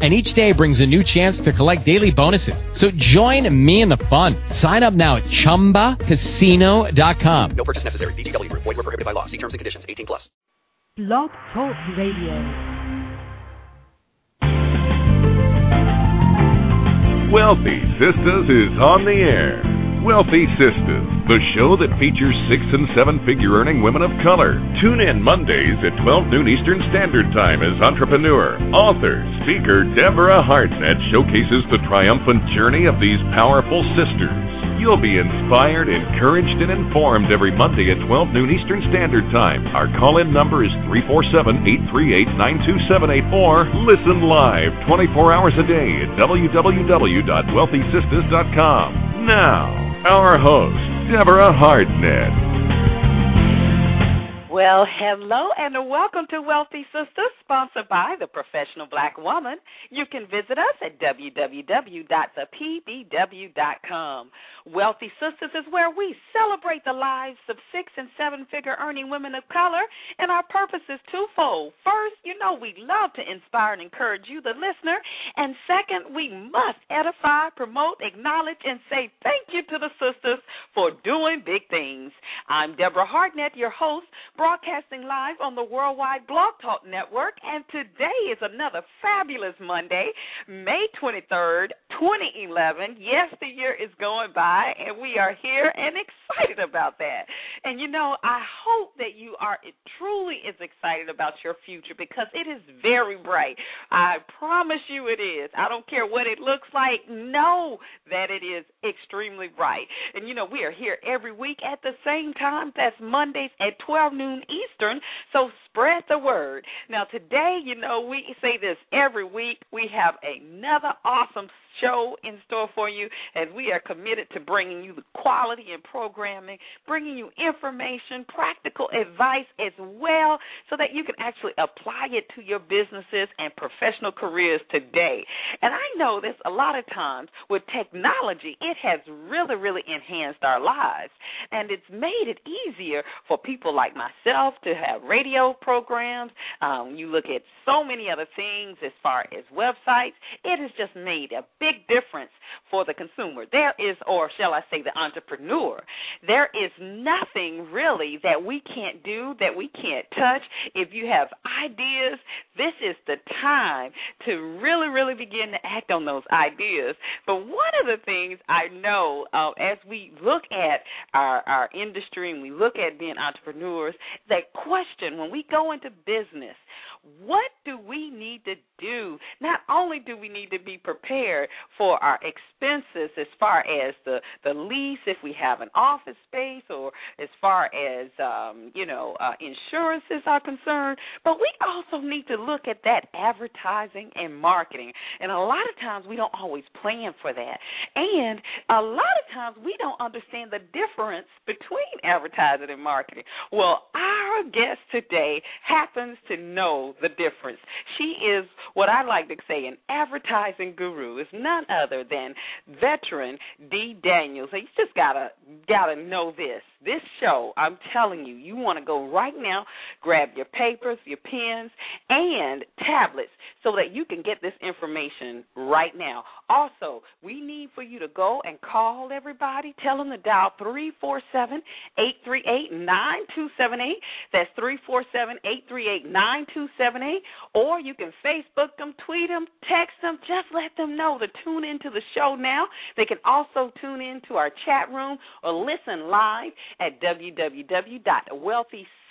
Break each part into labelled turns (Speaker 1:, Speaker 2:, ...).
Speaker 1: and each day brings a new chance to collect daily bonuses. So join me in the fun. Sign up now at ChumbaCasino.com.
Speaker 2: No purchase necessary. VGW Group. Void were prohibited by law. See terms and conditions. 18 plus.
Speaker 3: Blog Talk Radio.
Speaker 4: Wealthy Sistas is on the air. Wealthy Sistas, the show that features six and seven figure earning women of color. Tune in Mondays at 12 noon Eastern Standard Time as entrepreneur, author, speaker Deborah Hartnett showcases the triumphant journey of these powerful sisters. You'll be inspired, encouraged, and informed every Monday at 12 noon Eastern Standard Time. Our call in number is 347 838 9278 or listen live 24 hours a day at www.wealthysistas.com. Now, our host, Deborah Hartnett.
Speaker 5: Well, hello and welcome to Wealthy Sistas, sponsored by the Professional Black Woman. You can visit us at www.thepbw.com. Wealthy Sistas is where we celebrate the lives of six and seven figure earning women of color, and our purpose is twofold. First, you know we love to inspire and encourage you, the listener, and second, we must edify, promote, acknowledge, and say thank you to the sisters for doing big things. I'm Deborah Hartnett, your host broadcasting live on the Worldwide Blog Talk Network, and today is another fabulous Monday, May 23rd, 2011. Yes, the year is going by, and we are here and excited about that. And you know, I hope that you are truly as excited about your future because it is very bright. I promise you it is. I don't care what it looks like, know that it is extremely bright. And you know, we are here every week at the same time. That's Mondays at 12 noon noon Eastern. So spread the word. Now, today, you know, we say this every week. We have another awesome show in store for you as we are committed to bringing you the quality and programming, bringing you information, practical advice as well, so that you can actually apply it to your businesses and professional careers today. And I know this a lot of times with technology, it has really, really enhanced our lives, and it's made it easier for people like myself to have radio programs. Um, you look at so many other things as far as websites. It has just made a big big difference for the consumer. There is, or shall I say, the entrepreneur. There is nothing really that we can't do, that we can't touch. If you have ideas, this is the time to really, really begin to act on those ideas. But one of the things I know uh, as we look at our, our industry and we look at being entrepreneurs, that question when we go into business, what do we need to do? Not only do we need to be prepared for our expenses as far as the the lease if we have an office space or as far as um, you know uh, insurances are concerned, but we also need to look at that advertising and marketing. And a lot of times we don't always plan for that. And a lot of times we don't understand the difference between advertising and marketing. Well, our guest today happens to know the difference. She is what I like to say an advertising guru. Is none other than veteran Dee Daniels. And you just gotta gotta know this. This show, I'm telling you, you want to go right now, grab your papers, your pens, and tablets so that you can get this information right now. Also, we need for you to go and call everybody. Tell them to dial 347 838 9278. That's 347 838 9278. Or you can Facebook them, tweet them, text them. Just let them know to tune into the show now. They can also tune into our chat room or listen live at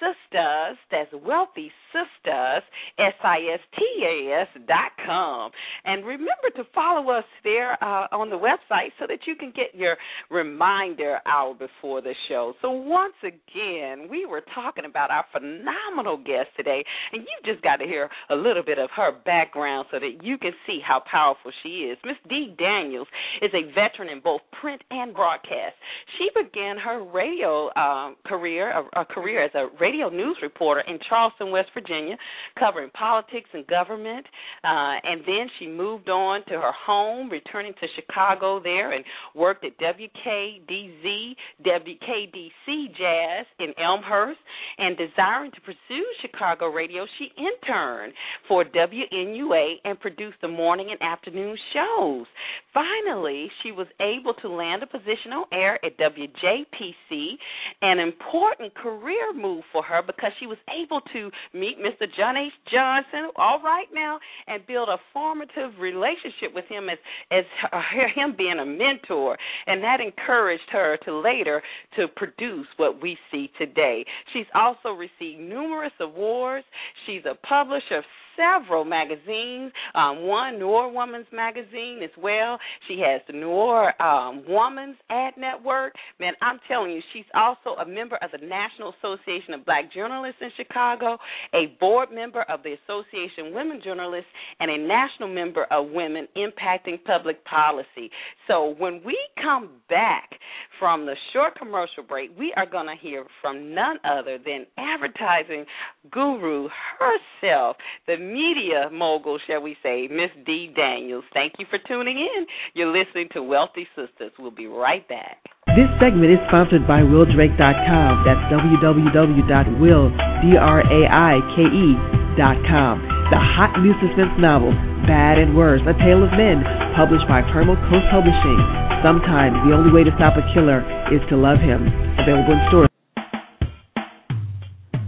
Speaker 5: www.wealthysistas, that's Wealthy sisters, S-I-S-T-A-S dot com. And remember to follow us there uh, on the website so that you can get your reminder hour before the show. So once again, we were talking about our phenomenal guest today, and you've just got to hear a little bit of her background so that you can see how powerful she is. Miss Dee Daniels is a veteran in both print and broadcast. She began her radio um, career, a, a career as a radio news reporter in Charleston, West Virginia, covering politics and government. Uh, and then she moved on to her home, returning to Chicago there, and worked at WKDZ, WKDC Jazz in Elmhurst. And desiring to pursue Chicago radio, she interned for WNUA and produced the morning and afternoon shows. Finally, she was able to land a position on air at WJPC, an important career move for her because she was able to meet Mr. John H. Johnson, all right now, and build a formative relationship with him as as her, him being a mentor, and that encouraged her to later to produce what we see today. She's also received numerous awards. She's a publisher of several magazines, um, one Noir Woman's magazine as well. She has the Noir um, Woman's Ad Network. Man, I'm telling you, she's also a member of the National Association of Black Journalists in Chicago, a board member of the Association of Women Journalists, and a national member of Women Impacting Public Policy. So when we come back from the short commercial break, we are going to hear from none other than advertising guru herself, the media mogul, shall we say, Miss Dee Daniels. Thank you for tuning in. You're listening to Wealthy Sistas. We'll be right back.
Speaker 6: This segment is sponsored by WillDrake.com. That's www.willdrake.com. The hot new suspense novel, Bad and Worse, A Tale of Men, published by Permal Coast Publishing. Sometimes the only way to stop a killer is to love him. Available in stores.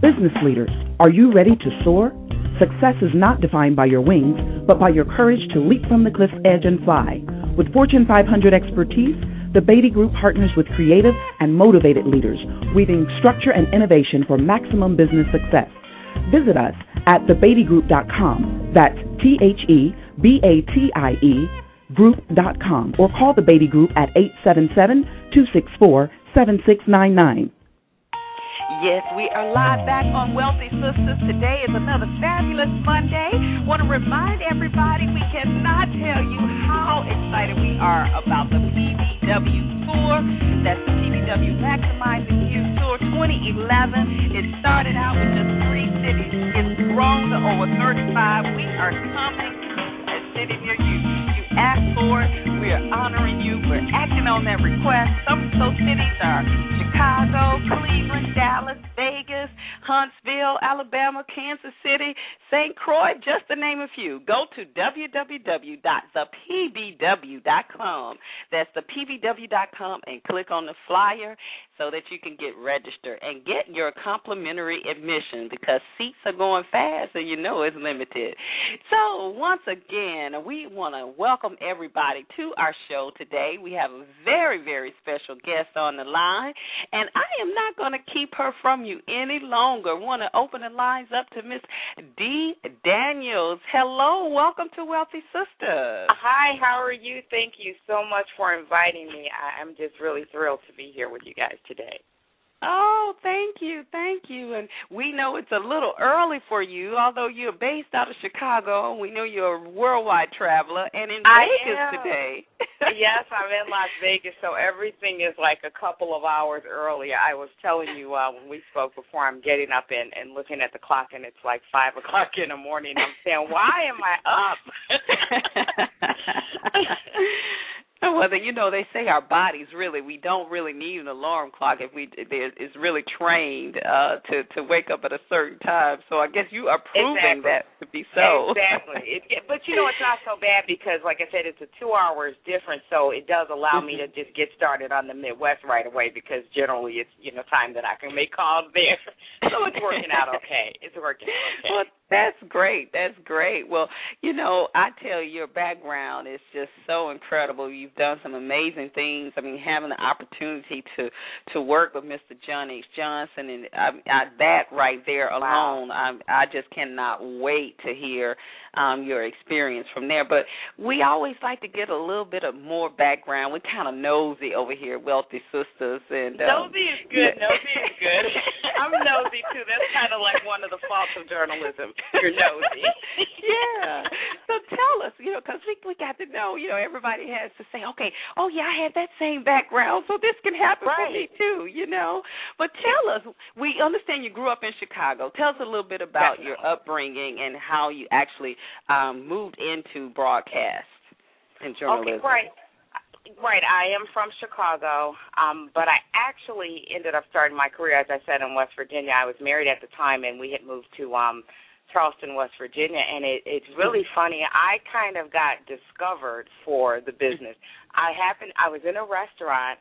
Speaker 6: Business leaders, are you ready to soar? Success is not defined by your wings, but by your courage to leap from the cliff's edge and fly. With Fortune 500 expertise, the Beatty Group partners with creative and motivated leaders, weaving structure and innovation for maximum business success. Visit us at thebeattygroup.com. That's T H E B A T I E group.com or call the Beatty Group at 877 264 7699.
Speaker 5: Yes, we are live back on Wealthy Sistas. Today is another fabulous Monday. Want to remind everybody we cannot tell you how excited we are about the PBW Tour. That's the PBW Maximizing You Tour 2011. It started out with just three cities. It's grown to over 35. We are coming a city near you. You asked for. We are honoring you. We're acting on that request. Some of those cities are Chicago, Cleveland, Dallas, Vegas, Huntsville, Alabama, Kansas City, St. Croix, just to name a few. Go to www.thepbw.com. That's thepbw.com and click on the flyer so that you can get registered and get your complimentary admission because seats are going fast and you know it's limited. So, once again, we want to welcome everybody to our show today. We have a very, very special guest on the line, and I am not going to keep her from you any longer. Want to open the lines up to Miss Dee Daniels. Hello, welcome to Wealthy Sistas.
Speaker 7: Hi, how are you? Thank you so much for inviting me. I'm just really thrilled to be here with you guys today.
Speaker 5: Oh, thank you, thank you. And we know it's a little early for you, although you're based out of Chicago. We know you're a worldwide traveler and in
Speaker 7: I
Speaker 5: Vegas
Speaker 7: am.
Speaker 5: today.
Speaker 7: yes, I'm in Las Vegas, so everything is like a couple of hours earlier. I was telling you uh, when we spoke before, I'm getting up and, and looking at the clock, and it's like five o'clock in the morning. I'm saying, why am I up?
Speaker 5: Well, you know, they say our bodies really we don't really need an alarm clock if we is really trained uh to to wake up at a certain time. So I guess you are proving
Speaker 7: Exactly.
Speaker 5: that to be so.
Speaker 7: Exactly. It, but you know, it's not so bad because, like I said, it's a two hours difference, so it does allow me to just get started on the Midwest right away because generally it's you know time that I can make calls there. So it's working out okay. It's working out okay.
Speaker 5: Well, that's great. That's great. Well, you know, I tell you, your background is just so incredible. You've done some amazing things. I mean, having the opportunity to to work with Mr. John H. Johnson and I, I, that right there alone, I I just cannot wait to hear um your experience from there. But we always like to get a little bit of more background. We're kind of nosy over here, Wealthy Sistas, and um,
Speaker 7: Nosy is good. Nosy is good. I'm nosy too. That's kind of like one of the faults of journalism. You're nosy.
Speaker 5: yeah. So tell us, you know, because we we got to know, you know, everybody has to say, okay, oh yeah, I had that same background, so this can happen
Speaker 7: right.
Speaker 5: for me too, you know. But tell us, we understand you grew up in Chicago. Tell us a little bit about
Speaker 7: Definitely.
Speaker 5: your upbringing and how you actually um moved into broadcast and journalism.
Speaker 7: Okay, right. Right, I am from Chicago, um, but I actually ended up starting my career, as I said, in West Virginia. I was married at the time, and we had moved to um, Charleston, West Virginia, and it, it's really funny. I kind of got discovered for the business. I happened, I was in a restaurant,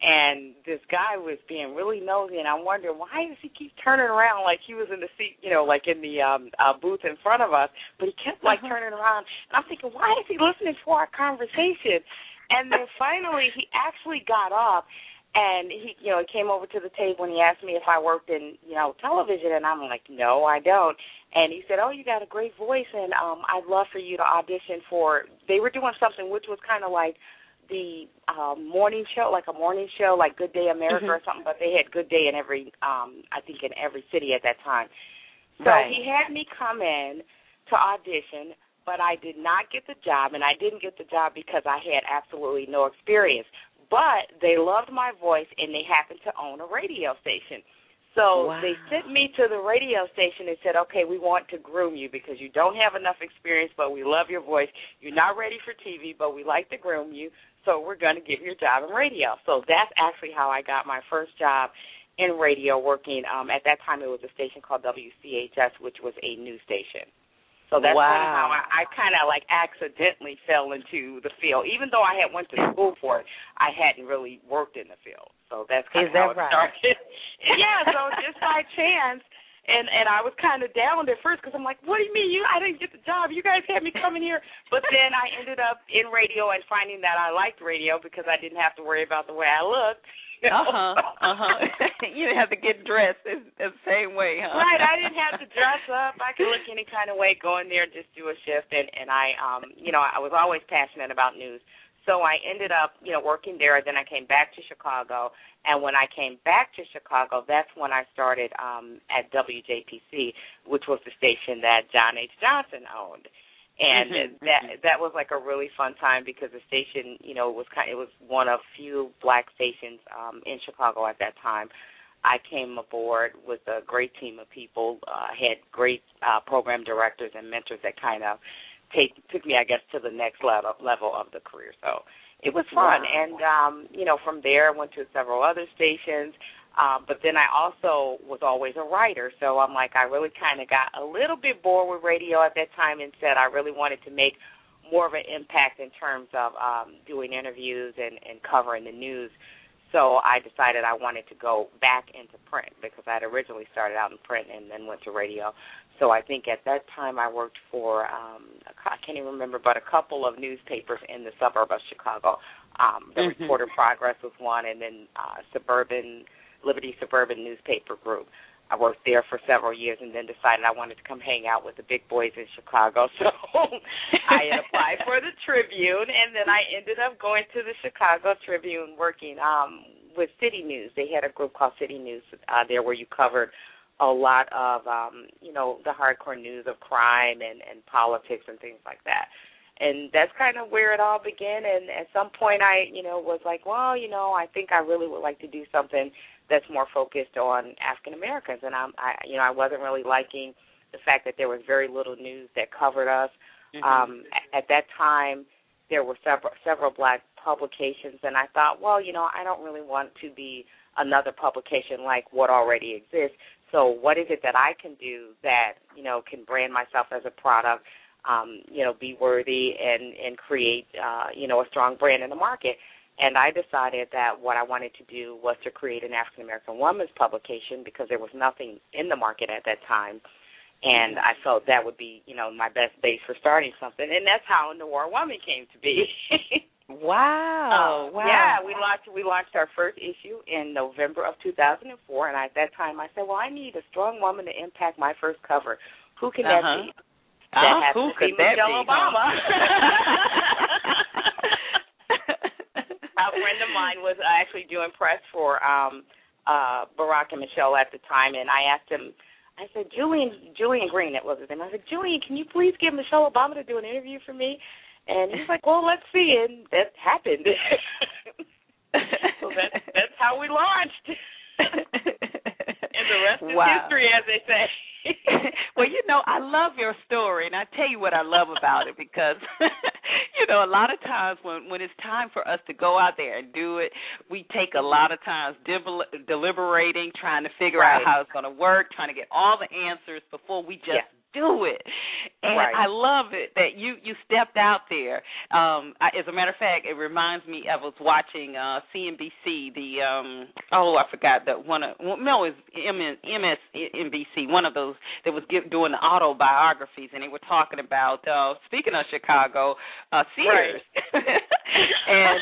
Speaker 7: and this guy was being really nosy, and I'm wondering why does he keep turning around like he was in the seat, you know, like in the um uh, booth in front of us, but he kept like
Speaker 5: Uh-huh.
Speaker 7: turning around, and I'm thinking, why is he listening to our conversation? And then finally, he actually got up, and he, you know, he came over to the table and he asked me if I worked in, you know, television, and I'm like, no, I don't. And he said, oh, you got a great voice, and um I'd love for you to audition for. They were doing something which was kind of like the um morning show, like a morning show, like Good Day America
Speaker 5: Mhm.
Speaker 7: or something, but they had Good Day in every um I think in every city at that time. So
Speaker 5: Right.
Speaker 7: he had me come in to audition, but I did not get the job and I didn't get the job because I had absolutely no experience. But they loved my voice and they happened to own a radio station. So
Speaker 5: Wow.
Speaker 7: they sent me to the radio station and said, "Okay, we want to groom you because you don't have enough experience, but we love your voice. You're not ready for TV, but we like to groom you. So we're going to give you a job in radio." So that's actually how I got my first job in radio, working um, at that time. It was a station called WCHS, which was a news station. So that's kind of how I, I kind of like accidentally fell into the field, even though I had went to school for it. I hadn't really worked in the field, so that's kind
Speaker 5: Is
Speaker 7: of how it
Speaker 5: right?
Speaker 7: started. yeah, so just by chance, and and I was kind of down at first because I'm like, what do you mean you? I didn't get the job. You guys had me coming here, but then I ended up in radio and finding that I liked radio because I didn't have to worry about the way I looked. you know?
Speaker 5: Uh huh. Uh huh. you didn't have to get dressed the the same way, huh?
Speaker 7: Right, I didn't have to dress up. I could look any kind of way, go in there and just do a shift and and I um you know, I was always passionate about news. So I ended up, you know, working there then I came back to Chicago and when I came back to Chicago, that's when I started um at WJPC, which was the station that John H. Johnson owned. And
Speaker 5: Mhm,
Speaker 7: that
Speaker 5: mhm.
Speaker 7: that was like a really fun time because the station, you know, was kind it was one of few black stations um in Chicago at that time. I came aboard with a great team of people. Uh, had great uh, program directors and mentors that kind of take took me, I guess, to the next level level of the career. So it was fun,
Speaker 5: Wow.
Speaker 7: and um, you know, from there I went to several other stations. Um, but then I also was always a writer, so I'm like I really kind of got a little bit bored with radio at that time, and said I really wanted to make more of an impact in terms of um, doing interviews and, and covering the news. So I decided I wanted to go back into print because I had originally started out in print and then went to radio. So I think at that time I worked for um I can't even remember, but a couple of newspapers in the suburb of Chicago. Um, the
Speaker 5: Mhm.
Speaker 7: Reporter Progress was one, and then uh, Suburban Liberty Suburban Newspaper Group. I worked there for several years and then decided I wanted to come hang out with the big boys in Chicago. So I applied for the Tribune and then I ended up going to the Chicago Tribune working um with City News. They had a group called City News uh there where you covered a lot of um, you know, the hardcore news of crime and, and politics and things like that. And that's kind of where it all began and at some point I, you know, was like, well, you know, I think I really would like to do something that's more focused on African Americans, and I'm, I, you know, I wasn't really liking the fact that there was very little news that covered us.
Speaker 5: Mhm.
Speaker 7: Um, at that time, there were several several black publications, and I thought, well, you know, I don't really want to be another publication like what already exists. So, what is it that I can do that you know can brand myself as a product, um, you know, be worthy and and create uh, you know a strong brand in the market? And I decided that what I wanted to do was to create an African American woman's publication because there was nothing in the market at that time. And I felt that would be, you know, my best base for starting something. And that's how Noir Woman came to be.
Speaker 5: Wow.
Speaker 7: Uh,
Speaker 5: wow.
Speaker 7: Yeah, we launched we launched our first issue in November of 2004, and at that time I said, well, I need a strong woman to impact my first cover. Who can
Speaker 5: Uh-huh.
Speaker 7: that be? That has
Speaker 5: who could
Speaker 7: be
Speaker 5: that
Speaker 7: Michelle
Speaker 5: be?
Speaker 7: Obama. a friend of mine was actually doing press for um uh Barack and Michelle at the time and I asked him I said, Julian, Julian Green, that was his name. I said, Julian, can you please get Michelle Obama to do an interview for me? And he's like, well, let's see. And that happened. so that, that's how we launched. and the rest is
Speaker 5: Wow.
Speaker 7: history, as they say.
Speaker 5: well, you know, I love your story, and I tell you what I love about it because, you know, a lot of times when when it's time for us to go out there and do it, we take a lot of times devel- deliberating, trying to figure out how it's going to work, trying to get all the answers before we just.
Speaker 7: Yeah.
Speaker 5: Do it, and
Speaker 7: Right.
Speaker 5: I love it that you you stepped out there. Um, I, as a matter of fact, it reminds me. I was watching uh, CNBC. The um, oh, I forgot that one. Of, no, it was MSNBC. One of those that was give, doing the autobiographies, and they were talking about. Uh, speaking of Chicago, uh, Sears, and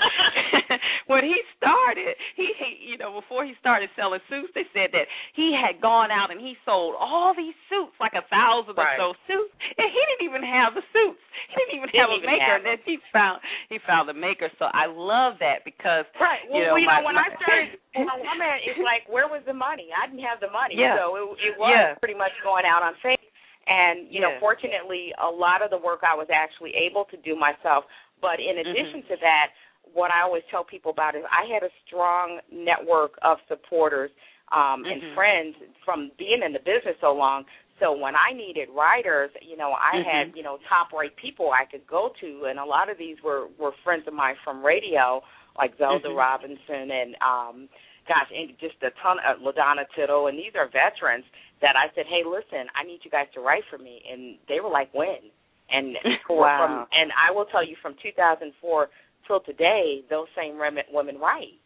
Speaker 5: when he started, he, he you know before he started selling suits, they said that he had gone out and he sold all these suits, like a thousand
Speaker 7: Right.
Speaker 5: or so suits, and he didn't even have the suits. He didn't even
Speaker 7: Didn't
Speaker 5: have a maker.
Speaker 7: have
Speaker 5: and then he found he found a maker. So I love that because
Speaker 7: Right. Well,
Speaker 5: you know,
Speaker 7: you
Speaker 5: my-
Speaker 7: know when
Speaker 5: my-
Speaker 7: I started, when I woman, it's like, where was the money? I didn't have the money,
Speaker 5: Yeah.
Speaker 7: so it, it was
Speaker 5: Yeah.
Speaker 7: pretty much going out on faith. And you know, fortunately, a lot of the work I was actually able to do myself. But in
Speaker 5: Mm-hmm.
Speaker 7: addition to that, what I always tell people about is I had a strong network of supporters um,
Speaker 5: Mhm.
Speaker 7: and friends from being in the business so long. So when I needed writers, you know, I had
Speaker 5: Mhm.
Speaker 7: you know top rate people I could go to, and a lot of these were were friends of mine from radio, like Zelda
Speaker 5: Mhm.
Speaker 7: Robinson and um, gosh, and just a ton of Ladonna Tittle, and these are veterans that I said, hey, listen, I need you guys to write for me, and they were like, when? And
Speaker 5: Wow.
Speaker 7: from and I will tell you from 2004 till today, those same women, women write.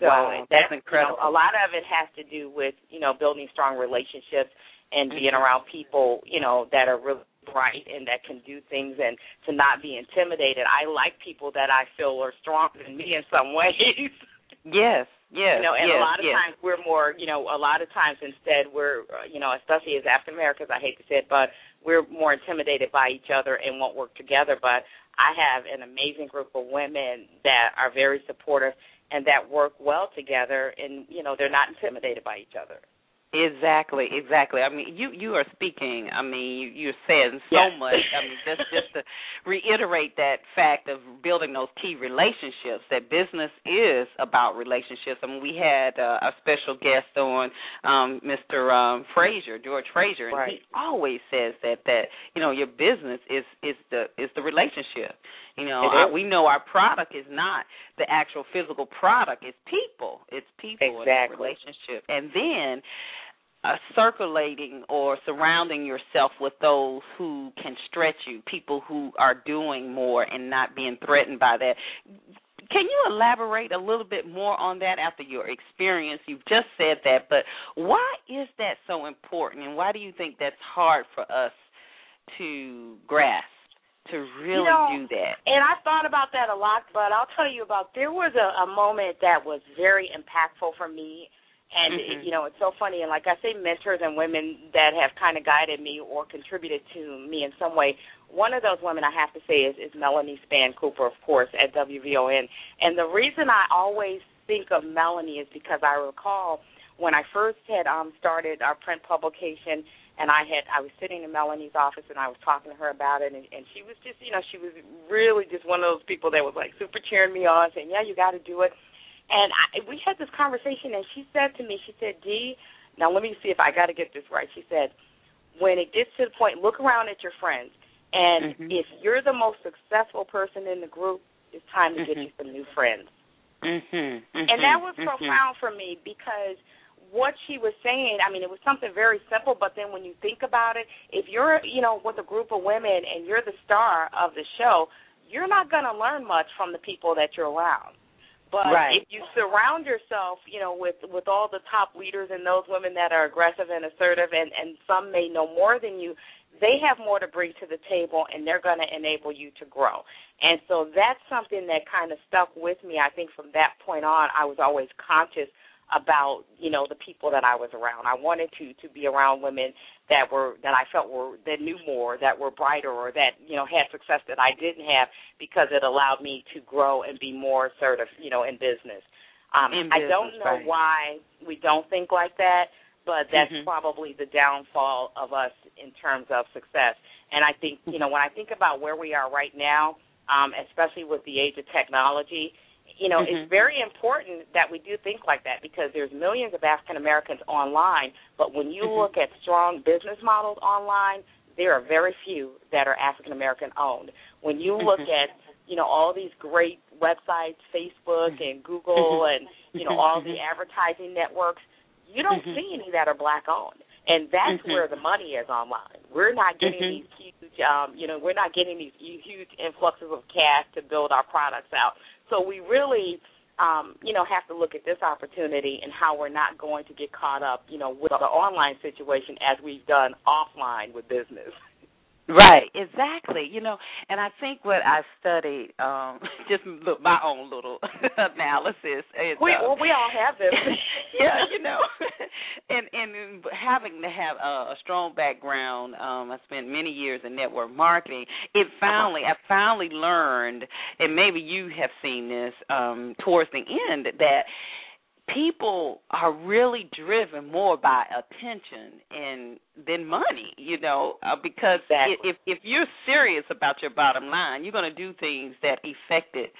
Speaker 7: So
Speaker 5: Wow, that's
Speaker 7: you know,
Speaker 5: incredible.
Speaker 7: a lot of it has to do with you know building strong relationships and being
Speaker 5: Mhm.
Speaker 7: around people you know that are really bright and that can do things and to not be intimidated. I like people that I feel are stronger than me in some ways.
Speaker 5: yes, yes,
Speaker 7: you know, and
Speaker 5: yes,
Speaker 7: a lot of
Speaker 5: yes.
Speaker 7: times we're more, you know, a lot of times instead we're, uh, you know, especially as African Americans, I hate to say it, but we're more intimidated by each other and won't work together. But I have an amazing group of women that are very supportive and that work well together, and you know, they're not intimidated by each other.
Speaker 5: Exactly, exactly. I mean, you you are speaking. I mean, you, you're saying so
Speaker 7: Yes.
Speaker 5: much. I mean, just just to reiterate that fact of building those key relationships. That business is about relationships. I mean, we had uh, a special guest on, um, Mr. Um, Frazier, George Frazier, and
Speaker 7: Right.
Speaker 5: he always says that that you know your business is is the is the relationship. You know, I, we know our product is not the actual physical product. It's people. It's people. and
Speaker 7: Exactly.
Speaker 5: relationship, and then uh, circulating or surrounding yourself with those who can stretch you, people who are doing more and not being threatened by that. Can you elaborate a little bit more on that after your experience? You've just said that, but why is that so important, and why do you think that's hard for us to grasp, to really
Speaker 7: know,
Speaker 5: do that?
Speaker 7: And I thought about that a lot, but I'll tell you about there was a, a moment that was very impactful for me. And
Speaker 5: Mhm.
Speaker 7: you know, it's so funny. And like I say, mentors and women that have kind of guided me or contributed to me in some way. One of those women I have to say is, is Melody Spann Cooper, of course, at WVON. And the reason I always think of Melanie is because I recall when I first had um started our print publication and I had I was sitting in Melody's office and I was talking to her about it and, and she was just you know she was really just one of those people that was like super cheering me on saying yeah you got to do it and I, we had this conversation and she said to me she said Dee now let me see if I got to get this right she said when it gets to the point look around at your friends and
Speaker 5: Mhm.
Speaker 7: if you're the most successful person in the group it's time to get
Speaker 5: Mhm.
Speaker 7: you some new friends
Speaker 5: Mhm.
Speaker 7: and that was
Speaker 5: mhm, mhm.
Speaker 7: profound for me because what she was saying, I mean, it was something very simple, but then when you think about it, if you're, you know, with a group of women and you're the star of the show, you're not going to learn much from the people that you're around. But
Speaker 5: Right.
Speaker 7: if you surround yourself, you know, with with all the top leaders and those women that are aggressive and assertive, and and some may know more than you, they have more to bring to the table, and they're going to enable you to grow. And so that's something that kind of stuck with me. I think from that point on, I was always conscious about you know the people that I was around. I wanted to to be around women that were that I felt were that knew more, that were brighter, or that you know had success that I didn't have because it allowed me to grow and be more assertive, you know, in business. Um,
Speaker 5: In
Speaker 7: I don't know
Speaker 5: right.
Speaker 7: why we don't think like that, but that's
Speaker 5: Mhm.
Speaker 7: probably the downfall of us in terms of success. And I think, you know, when I think about where we are right now, um, especially with the age of technology, you know,
Speaker 5: Mhm.
Speaker 7: it's very important that we do think like that because there's millions of African Americans online, but when you
Speaker 5: Mhm.
Speaker 7: look at strong business models online, there are very few that are African American owned. When you look
Speaker 5: Mhm.
Speaker 7: at, you know, all these great websites, Facebook and Google and, you know, all the advertising networks, you don't see any that are black owned. And that's
Speaker 5: Mhm.
Speaker 7: where the money is online. We're not getting
Speaker 5: Mhm.
Speaker 7: these huge um, you know, we're not getting these huge influxes of cash to build our products out. So we really um, you know, have to look at this opportunity and how we're not going to get caught up, you know, with the online situation as we've done offline with business.
Speaker 5: Right, exactly. You know, and I think what I studied, um, just look, my own little analysis. Is,
Speaker 7: We
Speaker 5: uh,
Speaker 7: well, we all have this.
Speaker 5: yeah, you know, and and having to have a, a strong background, um, I spent many years in network marketing. It finally, I finally learned, and maybe you have seen this um, towards the end that people are really driven more by attention and than money you know uh, because
Speaker 7: Exactly.
Speaker 5: if if you're serious about your bottom line you're going to do things that affect it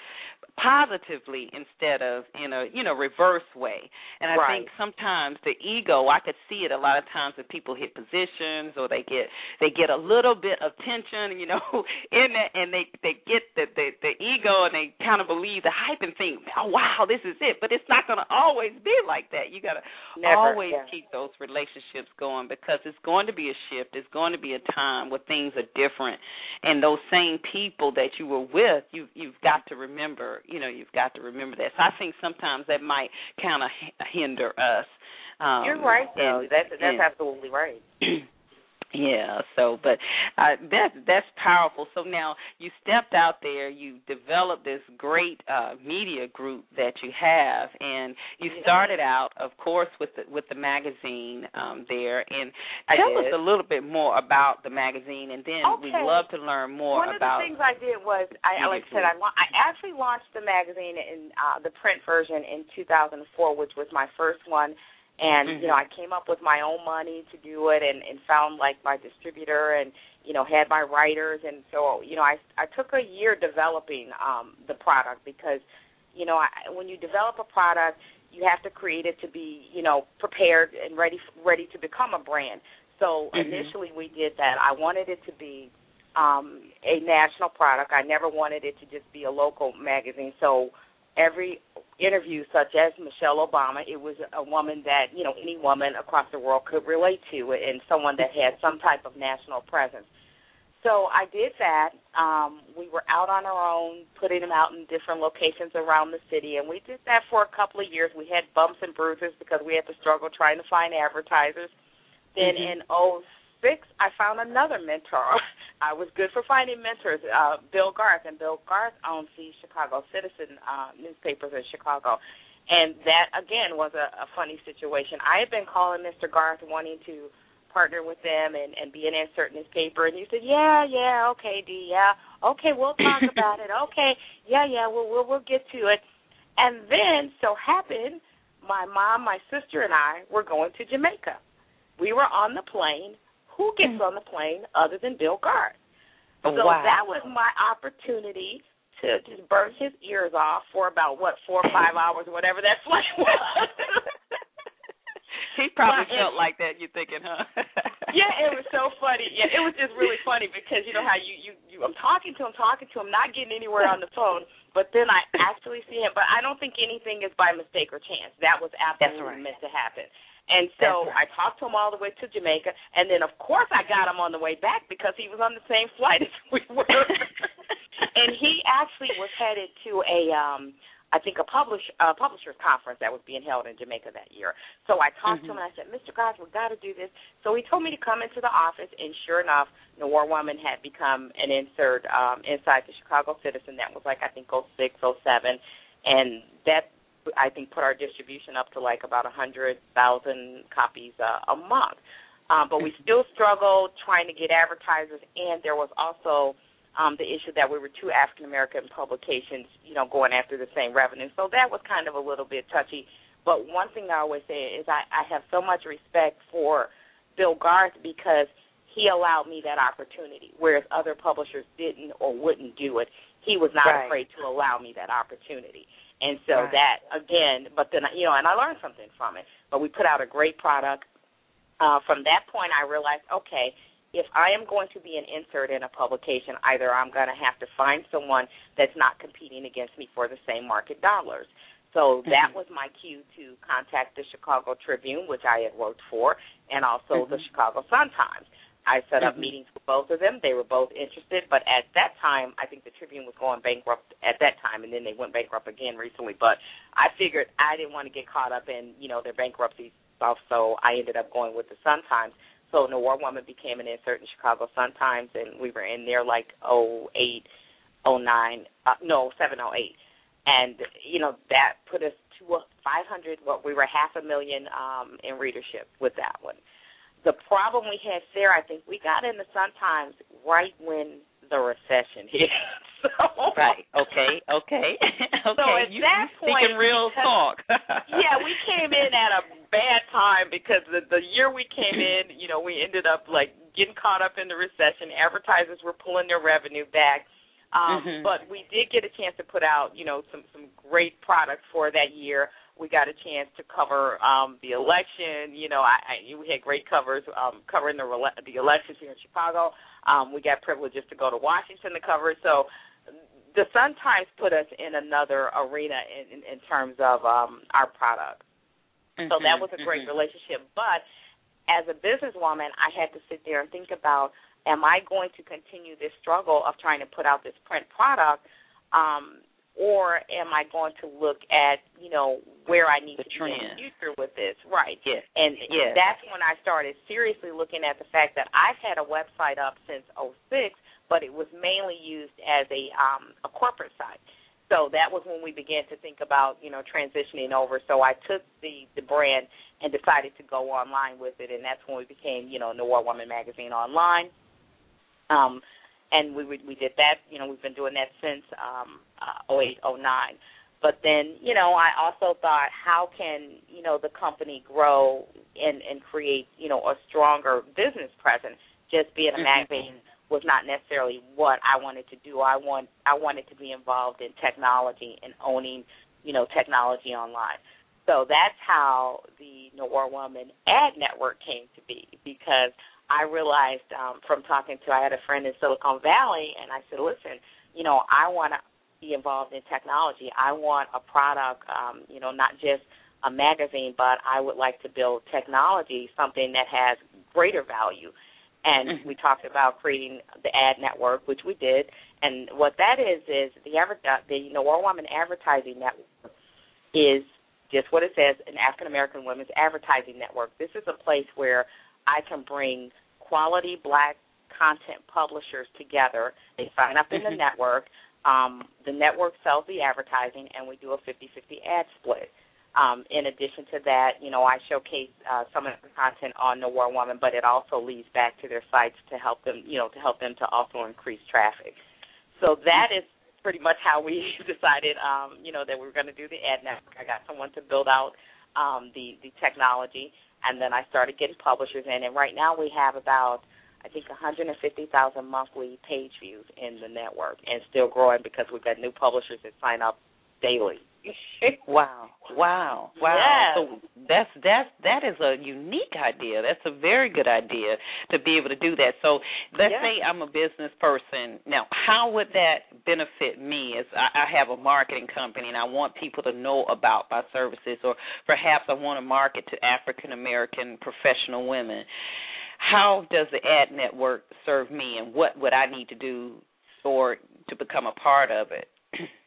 Speaker 5: positively instead of in a you know reverse way. And i
Speaker 7: Right.
Speaker 5: think sometimes the ego i could see it a lot of times when people hit positions or they get they get a little bit of tension you know in it and they they get the the, the ego and they kind of believe the hype and think oh wow this is it. But it's not going to always be like that. You got to always
Speaker 7: yeah.
Speaker 5: keep those relationships going because it's going to be a shift. It's going to be a time where things are different. And those same people that you were with you you've got to remember you know you've got to remember that so i think sometimes that might kind of hinder us um
Speaker 7: You're right, though.
Speaker 5: and-
Speaker 7: That's that's
Speaker 5: and-
Speaker 7: absolutely right.
Speaker 5: yeah so but uh that that's powerful so now you stepped out there you developed this great uh media group that you have and you started out of course with the with the magazine um there and
Speaker 7: I
Speaker 5: tell
Speaker 7: did.
Speaker 5: us a little bit more about the magazine and then we'd love to learn more
Speaker 7: One
Speaker 5: about
Speaker 7: of the things I did was, I like I said, I, la- I actually launched the magazine in uh, the print version in 2004, which was my first one. And you know, I came up with my own money to do it, and, and found like my distributor, and you know, had my writers, and so you know, I I took a year developing um, the product because you know, I, when you develop a product, you have to create it to be you know prepared and ready ready to become a brand. So
Speaker 5: Mhm.
Speaker 7: initially, we did that. I wanted it to be um, a national product. I never wanted it to just be a local magazine. So every interview, such as Michelle Obama, it was a woman that you know any woman across the world could relate to, and someone that had some type of national presence. So I did that. Um, we were out on our own, putting them out in different locations around the city, and we did that for a couple of years. We had bumps and bruises because we had to struggle trying to find advertisers. Then
Speaker 5: Mhm.
Speaker 7: in '06, I found another mentor. I was good for finding mentors. Uh, Bill Garth, and Bill Garth owns the Chicago Citizen uh, newspapers in Chicago. And that again was a, a funny situation. I had been calling Mr. Garth wanting to partner with them and, and be an insert in his paper and he said, Yeah, yeah, okay, Dee, yeah. Okay, we'll talk about it. Okay, yeah, yeah, we'll we'll we'll get to it. And then so happened my mom, my sister and I were going to Jamaica. We were on the plane. Who gets mm. on the plane other than Bill Garth? So
Speaker 5: wow.
Speaker 7: that was my opportunity to just burn his ears off for about what four or five hours or whatever that flight was.
Speaker 5: he probably
Speaker 7: Well,
Speaker 5: felt like that. You thinking, huh?
Speaker 7: yeah, it was so funny. Yeah, it was just really funny because you know how you you, you I'm talking to him, talking to him, not getting anywhere on the phone, but then I actually see him. But I don't think anything is by mistake or chance. That was absolutely
Speaker 5: right.
Speaker 7: meant to happen. And so
Speaker 5: right.
Speaker 7: I talked to him all the way to Jamaica, and then of course I got him on the way back because he was on the same flight as we were. and he actually was headed to a um I think a publish uh, publishers conference that was being held in Jamaica that year. So I talked to him and I said, Mr. Garth, we got to do this. So he told me to come into the office, and sure enough, the Noir Woman had become an insert um, inside the Chicago Citizen. That was like I think 06, 07, and that I think put our distribution up to like about a hundred thousand copies uh, a month. Um, but we still struggled trying to get advertisers, and there was also um, the issue that we were two African American publications, you know, going after the same revenue. So that was kind of a little bit touchy. But one thing I always say is I, I have so much respect for Bill Garth because he allowed me that opportunity, whereas other publishers didn't or wouldn't do it. He was not
Speaker 8: Right.
Speaker 7: afraid to allow me that opportunity. And so
Speaker 8: Right.
Speaker 7: that again, but then you know, and I learned something from it. But we put out a great product. Uh, from that point, I realized, okay, if I am going to be an insert in a publication, either I'm going to have to find someone that's not competing against me for the same market dollars. So that was my cue to contact the Chicago Tribune, which I had worked for, and also the Chicago Sun Times. I set up
Speaker 8: Mhm.
Speaker 7: meetings with both of them. They were both interested, but at that time, I think the Tribune was going bankrupt at that time, and then they went bankrupt again recently. But I figured I didn't want to get caught up in you know their bankruptcy stuff, so I ended up going with the Sun Times. So Noir Woman became an insert in Chicago Sun Times, and we were in there like oh eight, oh nine, uh, no seven oh eight, and you know that put us to a 500. What we were half a million um, in readership with that one the problem we had there, I think we got in the Sun Times right when the recession hit. so,
Speaker 8: Right. Okay. Okay. okay.
Speaker 7: So at
Speaker 8: you,
Speaker 7: that
Speaker 8: you
Speaker 7: point,
Speaker 8: real
Speaker 7: because-
Speaker 8: talk.
Speaker 7: yeah, we came in at a bad time because the the year we came in, you know, we ended up like getting caught up in the recession. Advertisers were pulling their revenue back. Um,
Speaker 8: Mhm.
Speaker 7: But we did get a chance to put out, you know, some some great products for that year. We got a chance to cover um, the election. You know, I, I we had great covers um, covering the the elections here in Chicago. Um, we got privileges to go to Washington to cover. So the Sun Times put us in another arena in, in, in terms of um, our product. So that was a great
Speaker 8: Mhm.
Speaker 7: relationship. But as a businesswoman, I had to sit there and think about am I going to continue this struggle of trying to put out this print product um or am I going to look at, you know, where I need
Speaker 8: The
Speaker 7: to be in the future with this? Right.
Speaker 8: Yes.
Speaker 7: And
Speaker 8: Yes.
Speaker 7: that's when I started seriously looking at the fact that I've had a website up since '06, but it was mainly used as a um a corporate site. So that was when we began to think about, you know, transitioning over. So I took the the brand and decided to go online with it, and that's when we became, you know, Noir Woman Magazine online. Um, and we we we did that. You know, we've been doing that since um, uh, 08, 09. But then, you know, I also thought, how can you know the company grow and and create, you know, a stronger business presence? Just being a
Speaker 8: Mhm.
Speaker 7: magazine was not necessarily what I wanted to do. I want I wanted to be involved in technology and owning, you know, technology online. So that's how the Noir Woman Ad Network came to be because I realized um, from talking to I had a friend in Silicon Valley and I said, listen, you know, I want to be involved in technology. I want a product, um, you know, not just a magazine, but I would like to build technology, something that has greater value. And
Speaker 8: Mhm.
Speaker 7: we talked about creating the ad network, which we did. And what that is is the adver- uh, the Noir Woman Advertising Network is just what it says, an African American women's advertising network. This is a place where I can bring quality black content publishers together. They sign up in the
Speaker 8: Mhm.
Speaker 7: network. Um, the network sells the advertising, and we do a 50-50 ad split. Um, in addition to that, you know, I showcase uh, some of the content on Noir Woman, but it also leads back to their sites to help them, you know, to help them to also increase traffic. So that is pretty much how we decided, um, you know, that we were going to do the ad network. I got someone to build out um, the the technology, and then I started getting publishers in. And right now we have about I think 150,000 monthly page views in the network, and still growing because we've got new publishers that sign up daily.
Speaker 8: Wow. Wow. Wow.
Speaker 7: Yes.
Speaker 8: So that's that's that is a unique idea. That's a very good idea to be able to do that. So let's
Speaker 7: Yeah.
Speaker 8: say I'm a business person. Now, how would that benefit me as I, I have a marketing company and I want people to know about my services or perhaps I want to market to African American professional women. How does the ad network serve me and what would I need to do or to become a part of it?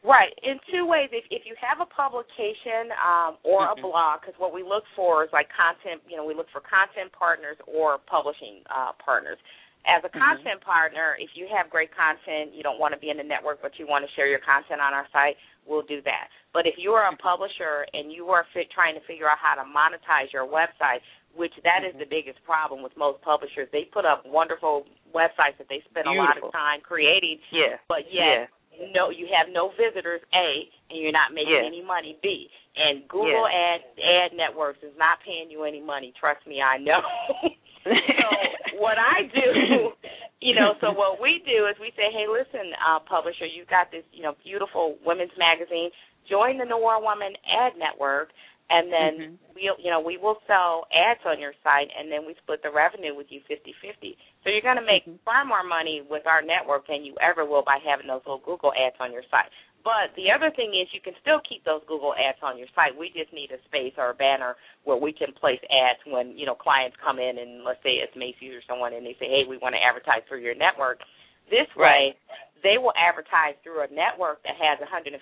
Speaker 7: Right. In two ways. If if you have a publication um, or a
Speaker 8: Mhm.
Speaker 7: blog, because what we look for is like content. You know, we look for content partners or publishing uh, partners. As a
Speaker 8: Mhm.
Speaker 7: content partner, if you have great content, you don't want to be in the network, but you want to share your content on our site, we'll do that. But if you are a publisher and you are fit, trying to figure out how to monetize your website, which that is the biggest problem with most publishers, they put up wonderful websites that they spend a lot of time creating,
Speaker 8: Yeah.
Speaker 7: but yet
Speaker 8: Yeah.
Speaker 7: No you have no visitors a and you're not making
Speaker 8: Yes.
Speaker 7: any money b. And google ad ad networks is not paying you any money trust me i know. So what i do you know so what we do is we say hey listen uh publisher you've got this you know beautiful women's magazine. Join the noir woman ad network and then
Speaker 8: Mhm.
Speaker 7: we'll you know we will sell ads on your site and then we split the revenue with you fifty fifty so you're going to make
Speaker 8: Mhm.
Speaker 7: far more money with our network than you ever will by having those little google ads on your site. But the other thing is you can still keep those google ads on your site. We just need a space or a banner where we can place ads when you know clients come in and let's say it's macy's or someone and they say hey we want to advertise through your network. This way they will advertise through a network that has 150,000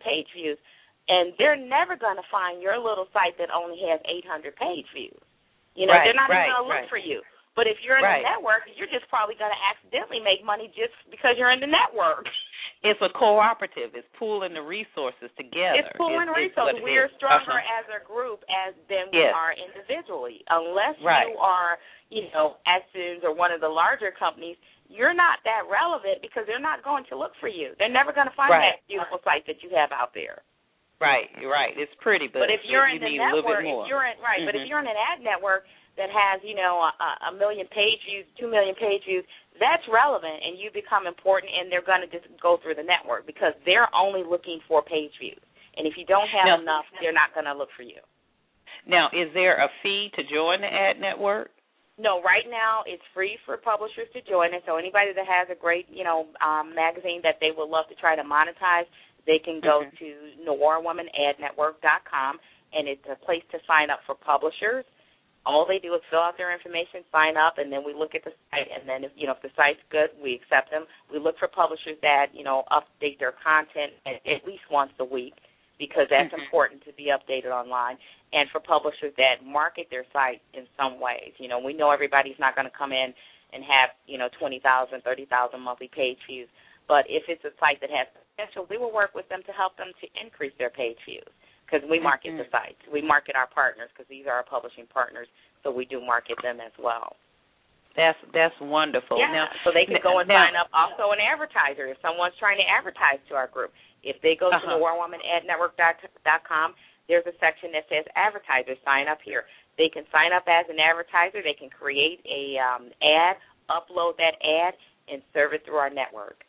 Speaker 7: page views, and they're never going to find your little site that only has 800 page views. You know,
Speaker 8: Right,
Speaker 7: they're not
Speaker 8: right,
Speaker 7: even going to look
Speaker 8: right.
Speaker 7: for you. But if you're in the network, you're just probably going to accidentally make money just because you're in the network.
Speaker 8: It's a cooperative. It's pooling the resources together.
Speaker 7: It's pulling
Speaker 8: It's- it's
Speaker 7: resources.
Speaker 8: what it
Speaker 7: We are stronger
Speaker 8: Uh-huh.
Speaker 7: as a group as than we
Speaker 8: Yes.
Speaker 7: are individually. Unless you are, you know, Essence or one of the larger companies, you're not that relevant because they're not going to look for you. They're never going to find that beautiful site that you have out there.
Speaker 8: Right, you're right. It's pretty, but,
Speaker 7: But if you're
Speaker 8: you
Speaker 7: in the
Speaker 8: need a little
Speaker 7: network,
Speaker 8: bit more.
Speaker 7: if you're in right, but if
Speaker 8: Mhm.
Speaker 7: you're in an ad network that has, you know, a, a million page views, two million page views, that's relevant, and you become important, and they're going to just go through the network because they're only looking for page views. And if you don't have
Speaker 8: Now-
Speaker 7: enough, they're not going to look for you.
Speaker 8: Now, is there a fee to join the ad network?
Speaker 7: No, right now it's free for publishers to join it. So anybody that has a great, you know, um, magazine that they would love to try to monetize, they can go
Speaker 8: Mhm.
Speaker 7: to noirwomanadnetwork.com, and it's a place to sign up for publishers. All they do is fill out their information, sign up, and then we look at the site. And then, if you know, if the site's good, we accept them. We look for publishers that you know update their content at, at least once a week because that's
Speaker 8: Mhm.
Speaker 7: important to be updated online and for publishers that market their site in some ways. You know, we know everybody's not going to come in and have, you know, 20,000, 30,000 monthly page views, but if it's a site that has potential, we will work with them to help them to increase their page views because we market the
Speaker 8: Mhm.
Speaker 7: sites. We market our partners because these are our publishing partners, so we do market them as well.
Speaker 8: That's that's wonderful.
Speaker 7: Yeah,
Speaker 8: Now,
Speaker 7: so they can go and
Speaker 8: now-
Speaker 7: sign up also an advertiser if someone's trying to advertise to our group. If they go to
Speaker 8: Uh-huh.
Speaker 7: noirwomanadnetwork.com, there's a section that says advertisers sign up here. They can sign up as an advertiser. They can create a um, ad, upload that ad, and serve it through our network.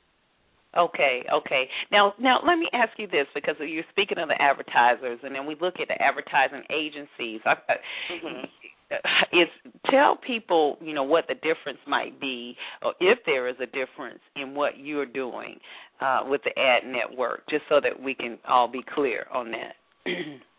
Speaker 8: Okay, okay. Now, now let me ask you this because you're speaking of the advertisers, and then we look at the advertising agencies. I, I,
Speaker 7: Mhm.
Speaker 8: Is tell people, you know, what the difference might be, or if there is a difference in what you're doing uh, with the ad network, just so that we can all be clear on that.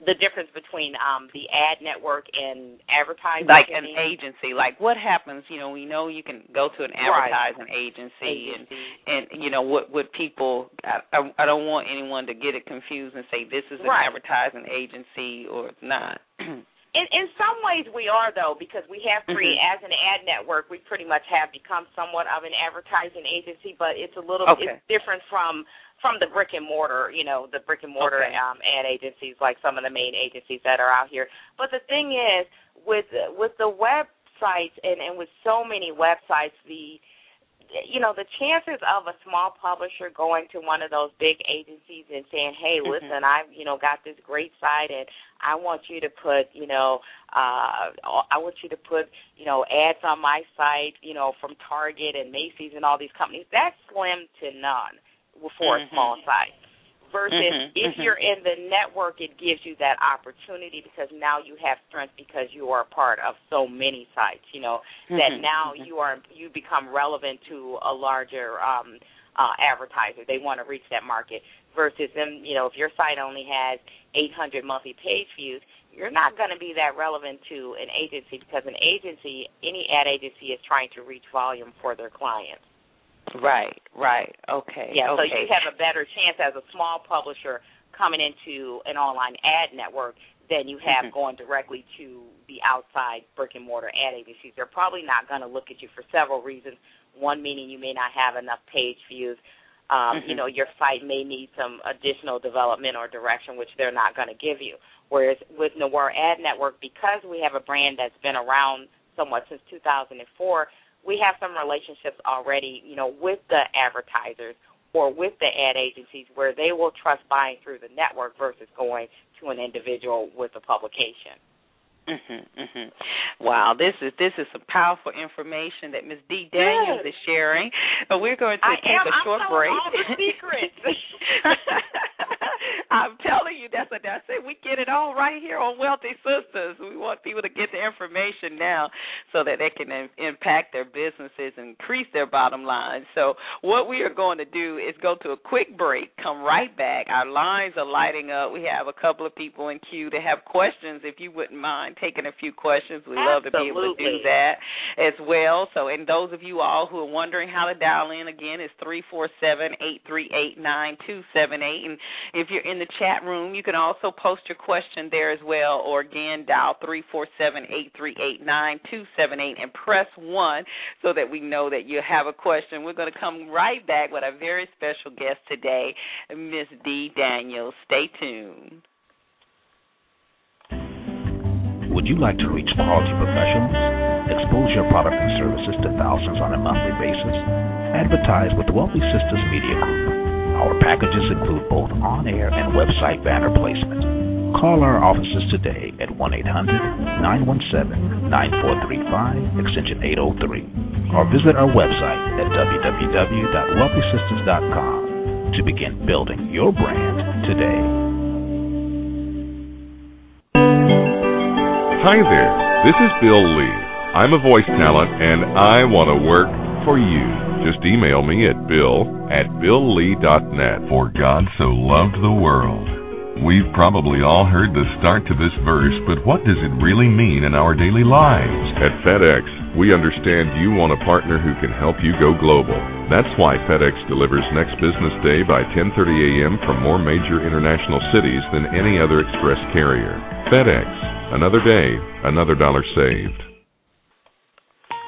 Speaker 7: The difference between um, the ad network and advertising.
Speaker 8: like an agency, like what happens? You know, we know you can go to an
Speaker 7: Right.
Speaker 8: advertising agency and and you know what what people I, I I don't want anyone to get it confused and say this is an
Speaker 7: Right.
Speaker 8: advertising agency or it's not.
Speaker 7: In in some ways we are though because we have created
Speaker 8: Mhm.
Speaker 7: as an ad network we pretty much have become somewhat of an advertising agency but it's a little
Speaker 8: Okay.
Speaker 7: it's different from from the brick and mortar you know the brick and mortar
Speaker 8: Okay.
Speaker 7: um ad agencies like some of the main agencies that are out here but the thing is with with the websites and and with so many websites the you know the chances of a small publisher going to one of those big agencies and saying hey
Speaker 8: Mhm.
Speaker 7: listen i've you know got this great site and i want you to put you know uh i want you to put you know ads on my site you know from target and macy's and all these companies that's slim to none for a
Speaker 8: Mhm.
Speaker 7: small site versus
Speaker 8: Mhm,
Speaker 7: if
Speaker 8: mhm.
Speaker 7: you're in the network it gives you that opportunity because now you have strength because you are a part of so many sites you know that
Speaker 8: Mhm,
Speaker 7: now
Speaker 8: mhm.
Speaker 7: you are you become relevant to a larger um uh advertiser they want to reach that market versus them you know if your site only has 800 monthly page views you're not going to be that relevant to an agency because an agency any ad agency is trying to reach volume for their clients
Speaker 8: Right, right. Okay.
Speaker 7: yeah,
Speaker 8: okay.
Speaker 7: so you have a better chance as a small publisher coming into an online ad network than you have
Speaker 8: Mhm.
Speaker 7: going directly to the outside brick and mortar ad agencies. They're probably not going to look at you for several reasons. One meaning you may not have enough page views. Um,
Speaker 8: Mhm.
Speaker 7: You know, your site may need some additional development or direction, which they're not going to give you. Whereas with Noir Ad Network, because we have a brand that's been around somewhat since 2004, we have some relationships already, you know, with the advertisers or with the ad agencies where they will trust buying through the network versus going to an individual with a publication.
Speaker 8: Mhm, mhm. Wow, this is this is some powerful information that Ms. Dee Daniels
Speaker 7: Yes.
Speaker 8: is sharing. But we're going to
Speaker 7: I
Speaker 8: take
Speaker 7: am.
Speaker 8: a
Speaker 7: I'm
Speaker 8: short
Speaker 7: telling
Speaker 8: break.
Speaker 7: all the secrets.
Speaker 8: I'm telling you, that's what I said. We get it all right here on Wealthy Sistas. We want people to get the information now so that they can im- impact their businesses and increase their bottom line. So, what we are going to do is go to a quick break, come right back. Our lines are lighting up. We have a couple of people in queue that have questions. If you wouldn't mind taking a few questions, we'd love to be able to do that as well. So, and those of you all who are wondering how to dial in, again, it's three four seven eight three eight nine two seven eight. And if you're in the chat room, you can also post your question there as well, or again, dial three four seven eight three eight nine two seven eight and press one so that we know that you have a question. We're going to come right back with a very special guest today, Miss Dee Daniels. Stay tuned.
Speaker 9: Would you like to reach quality professionals? Expose your product and services to thousands on a monthly basis? Advertise with the Wealthy Sistas Media Group. Our packages include both on air and website banner placement. Call our offices today at 1 800 917 9435, extension 803, or visit our website at www.wealthysistas.com to begin building your brand today.
Speaker 4: Hi there. This is Bill Lee. I'm a voice talent and I want to work for you. Just email me at bill at billlee.net.
Speaker 10: For God so loved the world. We've probably all heard the start to this verse, but what does it really mean in our daily lives?
Speaker 4: At FedEx, we understand you want a partner who can help you go global. That's why FedEx delivers next business day by 10:30 a.m. from more major international cities than any other express carrier. FedEx, another day, another dollar saved.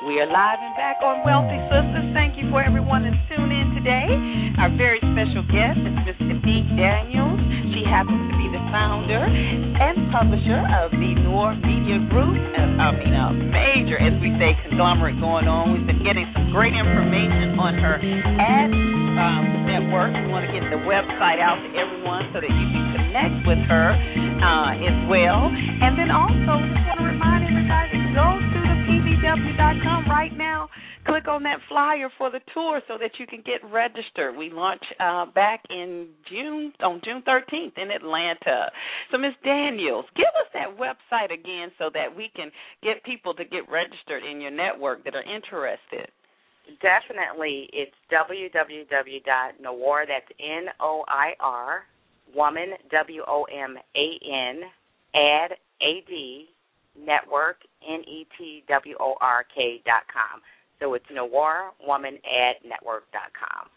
Speaker 5: We are live and back on Wealthy Sistas. Thank you for everyone that's tuned in today. Our very special guest is Miss Dee Daniels. She happens to be the founder and publisher of the Noir Media Group. I mean, a major, as we say, conglomerate going on. We've been getting some great information on her ad um, network. We want to get the website out to everyone so that you can connect with her uh, as well. And then also, just want to remind everybody to go pbw.com right now. Click on that flyer for the tour so that you can get registered. We launch uh, back in June on June 13th in Atlanta. So, Miss Daniels, give us that website again so that we can get people to get registered in your network that are interested.
Speaker 7: Definitely, it's www.noir, that's N-O-I-R, woman, W-O-M-A-N, ad, A-D, network, N-E-T-W-O-R-K dot com. So it's Noir Woman Ad Network dot com.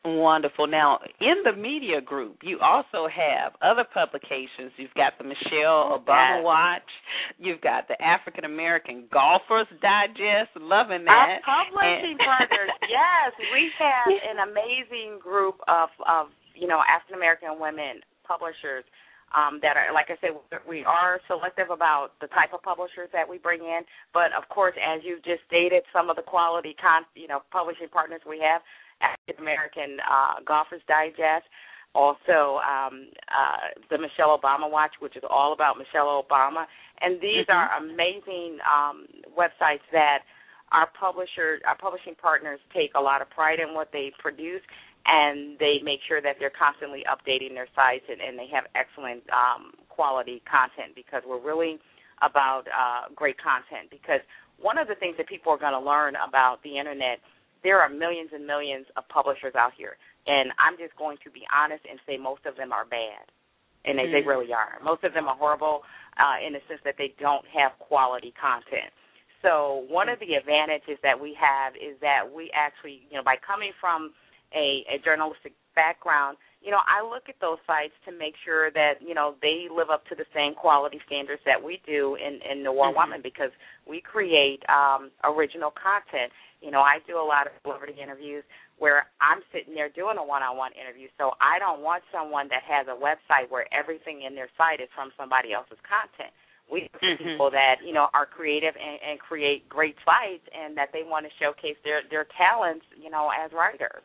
Speaker 8: Wonderful. Now, in the media group, you also have other publications. You've got the Michelle Obama. Watch. You've got the African American Golfers Digest. Loving that.
Speaker 7: Our publishing
Speaker 8: And-
Speaker 7: partners, yes, we have an amazing group of of you know African American women publishers um, that are, like I said, we are selective about the type of publishers that we bring in. But of course, as you just stated, some of the quality con, you know, publishing partners we have, African American uh, Golfers Digest. Also, um, uh, the Michelle Obama Watch, which is all about Michelle Obama, and these
Speaker 8: Mhm.
Speaker 7: are amazing um, websites that our publisher, our publishing partners take a lot of pride in what they produce, and they make sure that they're constantly updating their sites and, and they have excellent um, quality content because we're really about uh, great content. Because one of the things that people are going to learn about the internet, there are millions and millions of publishers out here, and I'm just going to be honest and say most of them are bad, and they, they
Speaker 8: Mm.
Speaker 7: really are. Most of them are horrible uh, in the sense that they don't have quality content. So one of the advantages that we have is that we actually, you know, by coming from a, a journalistic background, you know, I look at those sites to make sure that, you know, they live up to the same quality standards that we do in, in Noir
Speaker 8: Mhm.
Speaker 7: Woman because we create um, original content. You know, I do a lot of celebrity interviews where I'm sitting there doing a one on one interview. So I don't want someone that has a website where everything in their site is from somebody else's content. We look
Speaker 5: Mhm.
Speaker 7: people that you know are creative and, and create great sites, and that they want to showcase their their talents, you know, as writers.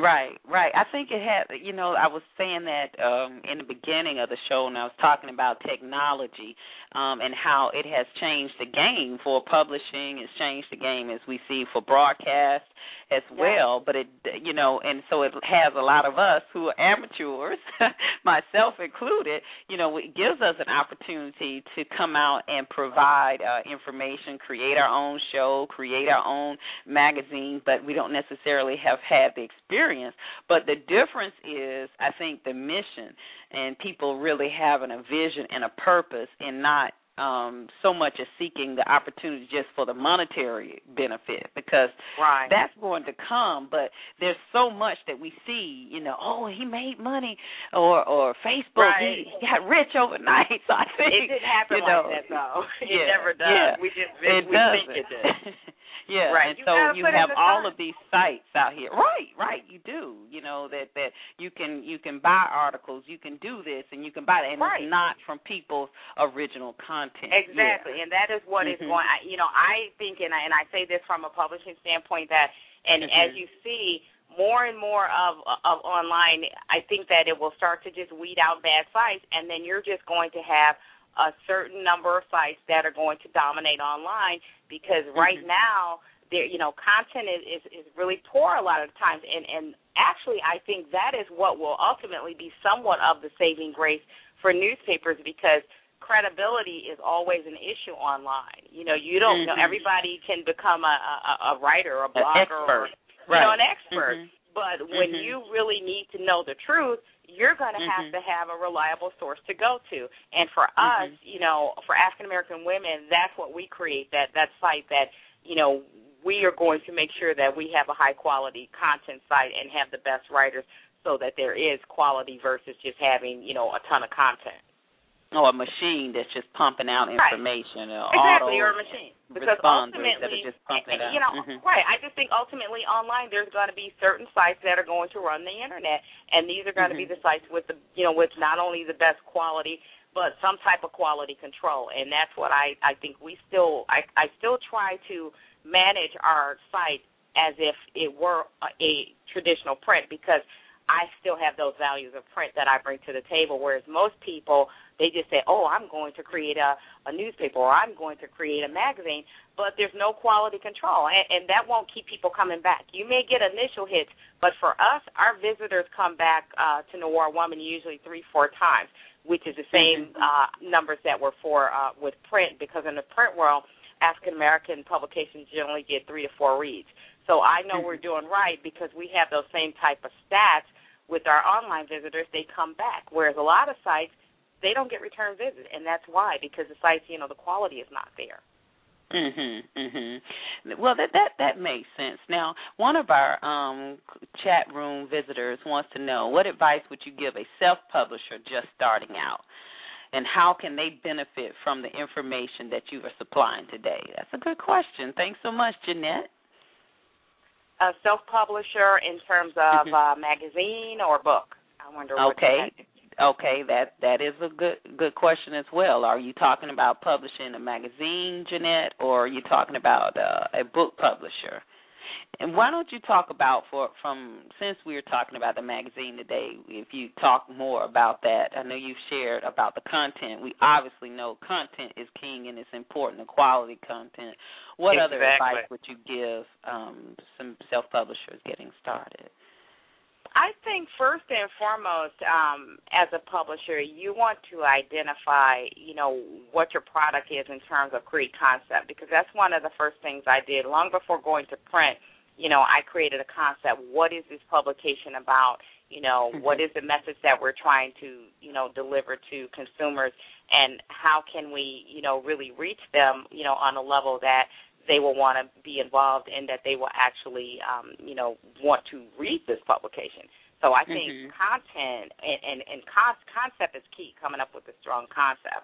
Speaker 5: Right, right. I think it had, you know, I was saying that um in the beginning of the show and I was talking about technology um and how it has changed the game for publishing, it's changed the game as we see for broadcast as
Speaker 7: Yeah.
Speaker 5: well, but it you know, and so it has a lot of us who are amateurs, myself included, you know, it gives us an opportunity to come out and provide uh information, create our own show, create our own magazine, but we don't necessarily have had the experience. But the difference is, I think, the mission and people really having a vision and a purpose and not um so much as seeking the opportunity just for the monetary benefit because
Speaker 7: Right.
Speaker 5: that's going to come but there's so much that we see you know oh he made money or or facebook
Speaker 7: Right.
Speaker 5: he got rich overnight so i think
Speaker 7: it didn't happen
Speaker 5: you know,
Speaker 7: like that though. It
Speaker 5: yeah,
Speaker 7: never does.
Speaker 5: yeah.
Speaker 7: We just
Speaker 5: it
Speaker 7: we
Speaker 5: doesn't.
Speaker 7: think it did.
Speaker 5: Yeah,
Speaker 7: Right.
Speaker 5: and
Speaker 7: You
Speaker 5: so you have all
Speaker 7: time.
Speaker 5: of these sites out here. Right, right, you do. You know that that you can you can buy articles, you can do this, and you can buy it, and
Speaker 7: Right.
Speaker 5: it's not from people's original content.
Speaker 7: Exactly, and that is what is
Speaker 5: Mhm.
Speaker 7: going. You know, I think, and I, and I say this from a publishing standpoint that, and
Speaker 5: Mhm.
Speaker 7: as you see more and more of of online, I think that it will start to just weed out bad sites, and then you're just going to have a certain number of sites that are going to dominate online because right
Speaker 5: Mhm.
Speaker 7: now there you know content is, is is really poor a lot of the times and and actually I think that is what will ultimately be somewhat of the saving grace for newspapers because credibility is always an issue online. You know, you don't know
Speaker 5: Mhm.
Speaker 7: everybody can become a a, a writer or a blogger or you know an expert.
Speaker 5: Mhm.
Speaker 7: But when
Speaker 5: Mhm.
Speaker 7: you really need to know the truth, you're going to have
Speaker 5: Mhm.
Speaker 7: to have a reliable source to go to. And for us,
Speaker 5: Mhm.
Speaker 7: you know, for African American women, that's what we create that that site that, you know, we are going to make sure that we have a high quality content site and have the best writers so that there is quality versus just having, you know, a ton of content.
Speaker 5: Or a machine that's just pumping out
Speaker 7: Right.
Speaker 5: information. Or
Speaker 7: Exactly, or a machine. Because ultimately,
Speaker 5: just pumping
Speaker 7: you know,
Speaker 5: Mhm.
Speaker 7: right. I just think ultimately online there's going to be certain sites that are going to run the internet, and these are going to be the sites with the, you know, with not only the best quality but some type of quality control, and that's what I I think we still I I still try to manage our site as if it were a, a traditional print because I still have those values of print that I bring to the table, whereas most people they just say, "Oh, I'm going to create a a newspaper or I'm going to create a magazine," but there's no quality control, and, and that won't keep people coming back. You may get initial hits, but for us, our visitors come back uh, to Noir Woman usually three, four times, which is the same uh, numbers that were for uh, with print, because in the print world, African American publications generally get three to four reads. So I know we're doing right because we have those same type of stats with our online visitors. They come back, whereas a lot of sites they don't get return visits, and that's why because the sites, you know, the quality is not there.
Speaker 5: Mhm, mhm. Well, that that that makes sense. Now, one of our um chat room visitors wants to know what advice would you give a self-publisher just starting out, and how can they benefit from the information that you are supplying today? That's a good question. Thanks so much, Jeanette.
Speaker 7: A self-publisher in terms of
Speaker 5: Mhm.
Speaker 7: uh, magazine or book. I wonder. what
Speaker 5: Okay.
Speaker 7: that-
Speaker 5: Okay, that that is a good good question as well. Are you talking about publishing a magazine, Jeanette, or are you talking about uh, a book publisher? And why don't you talk about for from since we are talking about the magazine today, if you talk more about that. I know you've shared about the content. We obviously know content is king and it's important, the quality content. What other advice would you give um, some self publishers getting started?
Speaker 7: I think first and foremost, um, as a publisher, you want to identify, you know, what your product is in terms of create concept because that's one of the first things I did long before going to print. You know, I created a concept. What is this publication about? You know,
Speaker 5: Mhm.
Speaker 7: what is the message that we're trying to, you know, deliver to consumers, and how can we, you know, really reach them, you know, on a level that they will want to be involved and that they will actually, um, you know, want to read this publication. So I think
Speaker 5: Mhm.
Speaker 7: content and, and, and con- concept is key, coming up with a strong concept.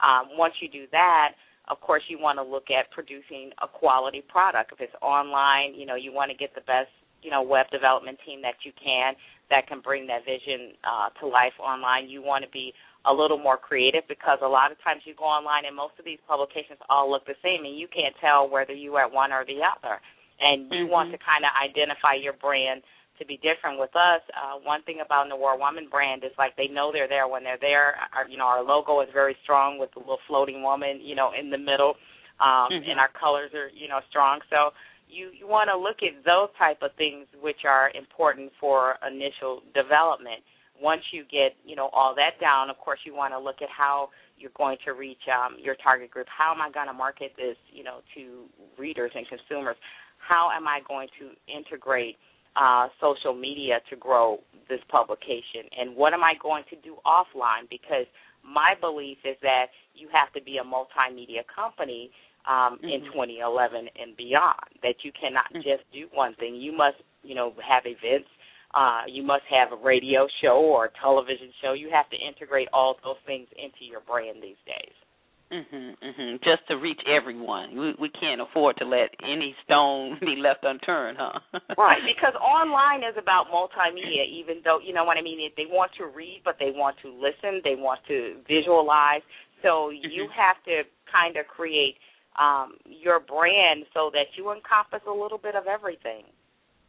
Speaker 7: Um, once you do that, of course, you want to look at producing a quality product. If it's online, you know, you want to get the best, you know, web development team that you can that can bring that vision uh, to life online. You want to be a little more creative because a lot of times you go online and most of these publications all look the same and you can't tell whether you are at one or the other. And you
Speaker 5: mm-hmm.
Speaker 7: want to kind of identify your brand to be different with us. Uh, one thing about the Noir Woman brand is like they know they're there when they're there. Our, you know, our logo is very strong with the little floating woman, you know, in the middle, um,
Speaker 5: mm-hmm.
Speaker 7: and our colors are, you know, strong. So you you want to look at those type of things which are important for initial development. Once you get, you know, all that down, of course, you want to look at how you're going to reach um, your target group. How am I going to market this, you know, to readers and consumers? How am I going to integrate uh, social media to grow this publication? And what am I going to do offline? Because my belief is that you have to be a multimedia company um,
Speaker 5: mm-hmm.
Speaker 7: in 2011 and beyond. That you cannot mm-hmm. just do one thing. You must, you know, have events. Uh, you must have a radio show or a television show. You have to integrate all those things into your brand these days.
Speaker 5: Mhm, mhm. Just to reach everyone, we we can't afford to let any stone be left unturned, huh?
Speaker 7: right, because online is about multimedia. Even though you know what I mean, they want to read, but they want to listen, they want to visualize. So you
Speaker 5: mm-hmm.
Speaker 7: have to kind of create um, your brand so that you encompass a little bit of everything.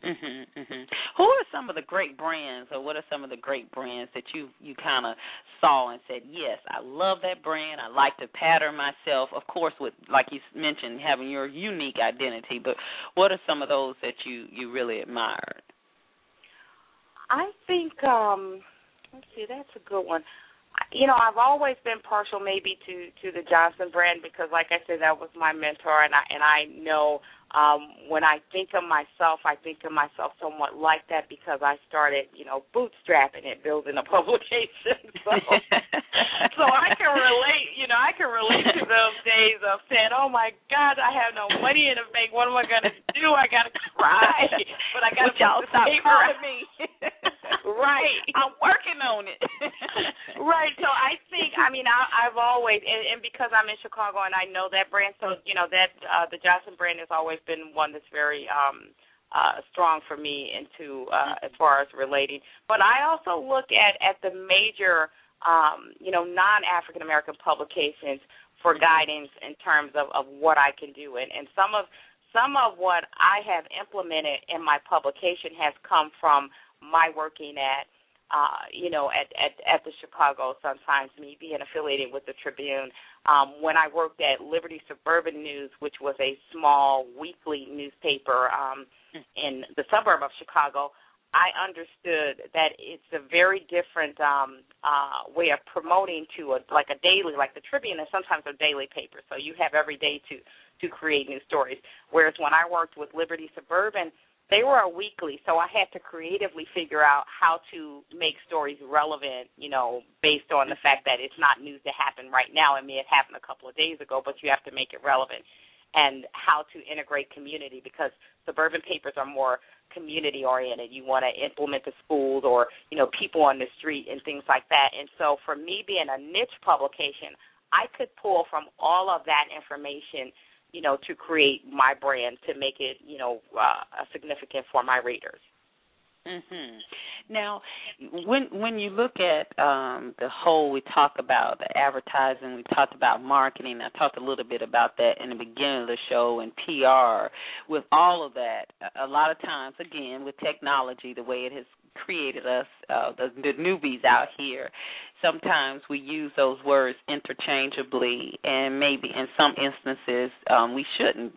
Speaker 5: Mhm, mhm. Who are some of the great brands, or what are some of the great brands that you you kind of saw and said, "Yes, I love that brand. I like to pattern myself." Of course, with like you mentioned, having your unique identity. But what are some of those that you you really admired?
Speaker 7: I think um let's see, that's a good one. You know, I've always been partial maybe to to the Johnson brand because like I said that was my mentor and I and I know um, when I think of myself, I think of myself somewhat like that because I started, you know, bootstrapping it, building a publication. So, so I can relate, you know, I can relate to those days of saying, "Oh my God, I have no money in the bank. What am I gonna do? I gotta cry, but I gotta
Speaker 5: y'all stop calling
Speaker 7: me." right,
Speaker 5: I'm working on it.
Speaker 7: right. So I think, I mean, I, I've always, and, and because I'm in Chicago and I know that brand, so you know that uh, the Johnson brand is always been one that's very um uh strong for me into uh as far as relating. But I also look at at the major um, you know, non African American publications for guidance in terms of, of what I can do. And, and some of some of what I have implemented in my publication has come from my working at uh, you know, at, at at the Chicago Sun Times, me being affiliated with the Tribune. Um, when I worked at Liberty Suburban News, which was a small weekly newspaper um, in the suburb of Chicago, I understood that it's a very different um, uh, way of promoting to a like a daily, like the Tribune is sometimes a daily paper, so you have every day to to create new stories. Whereas when I worked with Liberty Suburban, they were a weekly, so I had to creatively figure out how to make stories relevant, you know, based on the fact that it's not news that happened right now. It may have happened a couple of days ago, but you have to make it relevant. And how to integrate community because suburban papers are more community oriented. You want to implement the schools or you know people on the street and things like that. And so for me being a niche publication, I could pull from all of that information, you know, to create my brand to make it you know uh, significant for my readers.
Speaker 5: Mhm. Now, when when you look at um, the whole, we talk about the advertising, we talked about marketing. I talked a little bit about that in the beginning of the show and PR. With all of that, a lot of times, again, with technology, the way it has created us, uh, the, the newbies out here, sometimes we use those words interchangeably, and maybe in some instances um, we shouldn't.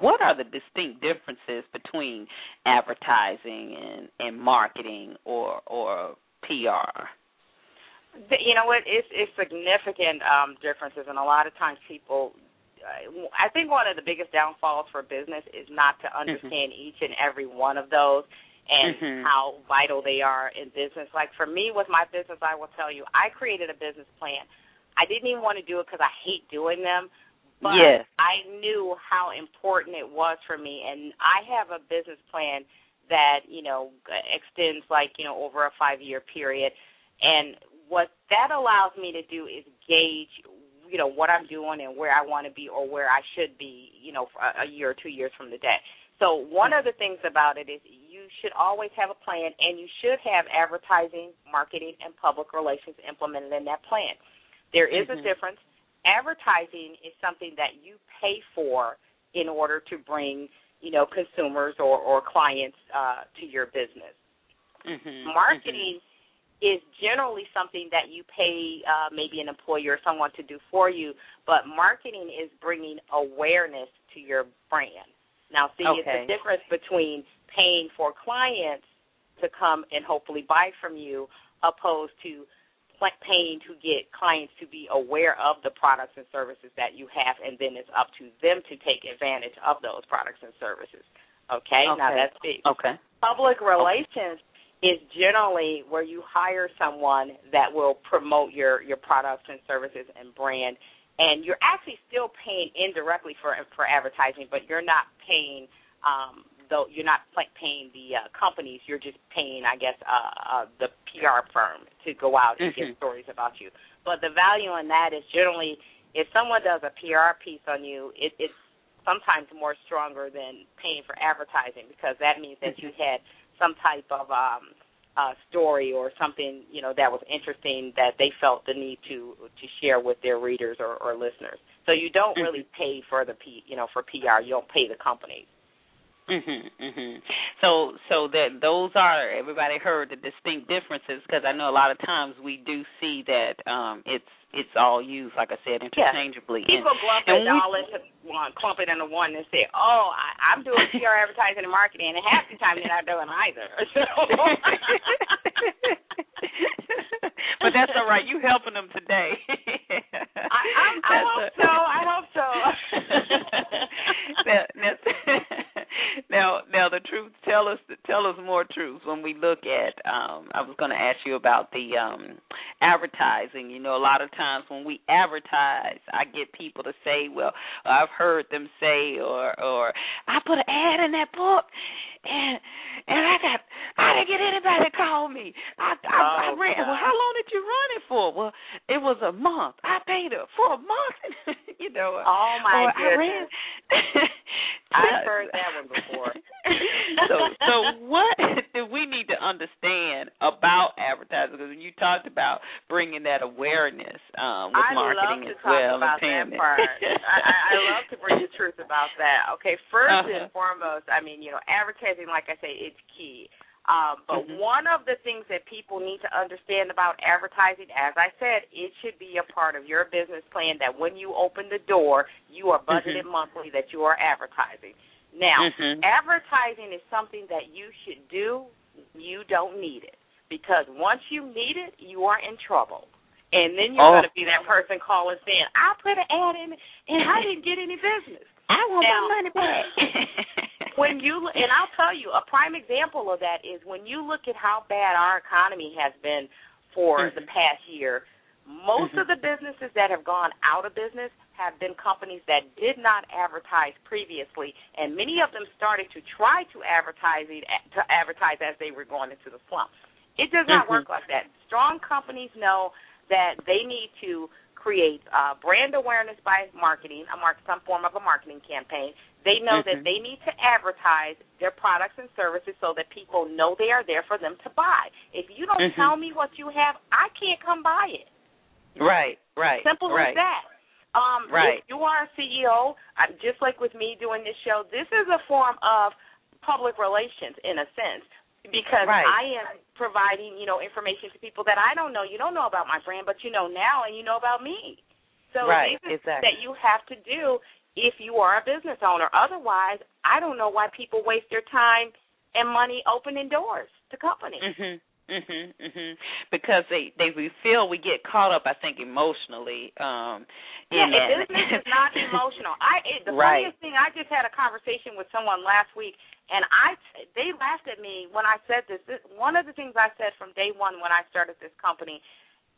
Speaker 5: What are the distinct differences between advertising and, and marketing or or PR?
Speaker 7: You know what? It's it's significant um, differences, and a lot of times people. I think one of the biggest downfalls for business is not to
Speaker 5: Mm-hmm.
Speaker 7: understand mm-hmm. each and every one of those and
Speaker 5: mm-hmm.
Speaker 7: how vital they are in business. Like for me with my business, I will tell you, I created a business plan. I didn't even want to do it because I hate doing them, but
Speaker 5: yes.
Speaker 7: I knew how important it was for me, and I have a business plan that you know extends like you know over a five year period, and what that allows me to do is gauge you know what I'm doing and where I want to be or where I should be, you know, a year or two years from the day. So one of the things about it is you should always have a plan, and you should have advertising, marketing, and public relations implemented in that plan. There is
Speaker 5: Mhm.
Speaker 7: a difference. Advertising is something that you pay for in order to bring, you know, consumers or, or clients uh, to your business.
Speaker 5: Mhm.
Speaker 7: Marketing is generally something that you pay uh, maybe an employer or someone to do for you, but marketing is bringing awareness to your brand. Now, see, it's
Speaker 5: Okay.
Speaker 7: the difference between paying for clients to come and hopefully buy from you, opposed to paying to get clients to be aware of the products and services that you have, and then it's up to them to take advantage of those products and services. Okay, now that's big.
Speaker 5: Okay.
Speaker 7: Public relations is generally where you hire someone that will promote your your products and services and brand and you're actually still paying indirectly for for advertising but you're not paying um though you're not paying the uh, companies you're just paying i guess uh, uh the PR firm to go out and get stories about you. But the value in that is generally if someone does a PR piece on you it it's sometimes more stronger than paying for advertising because that means that you had some type of um uh story or something you know that was interesting that they felt the need to to share with their readers or, or listeners. So you don't really pay for the P you know for PR you don't pay the companies
Speaker 5: Mhm, mhm. So, so that those are everybody heard the distinct differences because I know a lot of times we do see that um it's it's all used like I said interchangeably.
Speaker 7: people
Speaker 5: and,
Speaker 7: lump
Speaker 5: and
Speaker 7: it
Speaker 5: we-
Speaker 7: all into one clump it into one and say oh I, I'm doing PR advertising and marketing and half the time they're not doing either
Speaker 5: but that's all right. You helping them today.
Speaker 7: I, I, I hope so. I hope so.
Speaker 5: now, now, now, the truth. Tell us, tell us more truths when we look at. Um, I was going to ask you about the um, advertising. You know, a lot of times when we advertise, I get people to say, "Well, I've heard them say," or, or I put an ad in that book, and and I got I didn't get anybody to call me. I I, I
Speaker 7: Oh,
Speaker 5: ran. Well, how long did you run it for? Well, it was a month. I paid her for a month. you know.
Speaker 7: Oh my
Speaker 5: or I
Speaker 7: goodness. I've heard that one before.
Speaker 5: so, so what do we need to understand about advertising? Because when you talked about bringing that awareness um, with
Speaker 7: I
Speaker 5: marketing as well
Speaker 7: about
Speaker 5: and payment.
Speaker 7: that I I love to bring the truth about that. Okay, 1st
Speaker 5: Uh-huh.
Speaker 7: and foremost, I mean, you know, advertising, like I say, it's key. Um, but
Speaker 5: Mhm.
Speaker 7: one of the things that people need to understand about advertising, as I said, it should be a part of your business plan that when you open the door, you are budgeted monthly that you are advertising. Now,
Speaker 5: Mhm.
Speaker 7: advertising is something that you should do. You don't need it because once you need it, you are in trouble. And then you're
Speaker 5: Oh.
Speaker 7: going to be that person calling saying, "I put an ad in and I didn't get any business."
Speaker 5: I want
Speaker 7: Now-
Speaker 5: my money back.
Speaker 7: when you and I'll tell you a prime example of that is when you look at how bad our economy has been for the past year. Most
Speaker 5: Mhm.
Speaker 7: of the businesses that have gone out of business have been companies that did not advertise previously, and many of them started to try to advertise it, to advertise as they were going into the slump. It does not
Speaker 5: Mhm.
Speaker 7: work like that. Strong companies know that they need to create uh, brand awareness by marketing, a mark, some form of a marketing campaign. They know
Speaker 5: Mhm.
Speaker 7: that they need to advertise their products and services so that people know they are there for them to buy. If you don't
Speaker 5: Mhm.
Speaker 7: tell me what you have, I can't come buy it.
Speaker 5: right, right,
Speaker 7: Simple
Speaker 5: right.
Speaker 7: as that. Um,
Speaker 5: Right.
Speaker 7: If you are a CEO, just like with me doing this show, this is a form of public relations in a sense because
Speaker 5: Right.
Speaker 7: I am providing, you know, information to people that I don't know. You don't know about my brand, but you know now, and you know about me. So
Speaker 5: Right,
Speaker 7: these
Speaker 5: exactly.
Speaker 7: that you have to do if you are a business owner. Otherwise, I don't know why people waste their time and money opening doors to companies.
Speaker 5: Mhm. Mhm. Mhm. Because they they we feel we get caught up I think emotionally um
Speaker 7: Yeah,
Speaker 5: in that.
Speaker 7: business is not emotional. I it, the
Speaker 5: Right.
Speaker 7: funniest thing I just had a conversation with someone last week, and I they laughed at me when I said this. this. One of the things I said from day one when I started this company,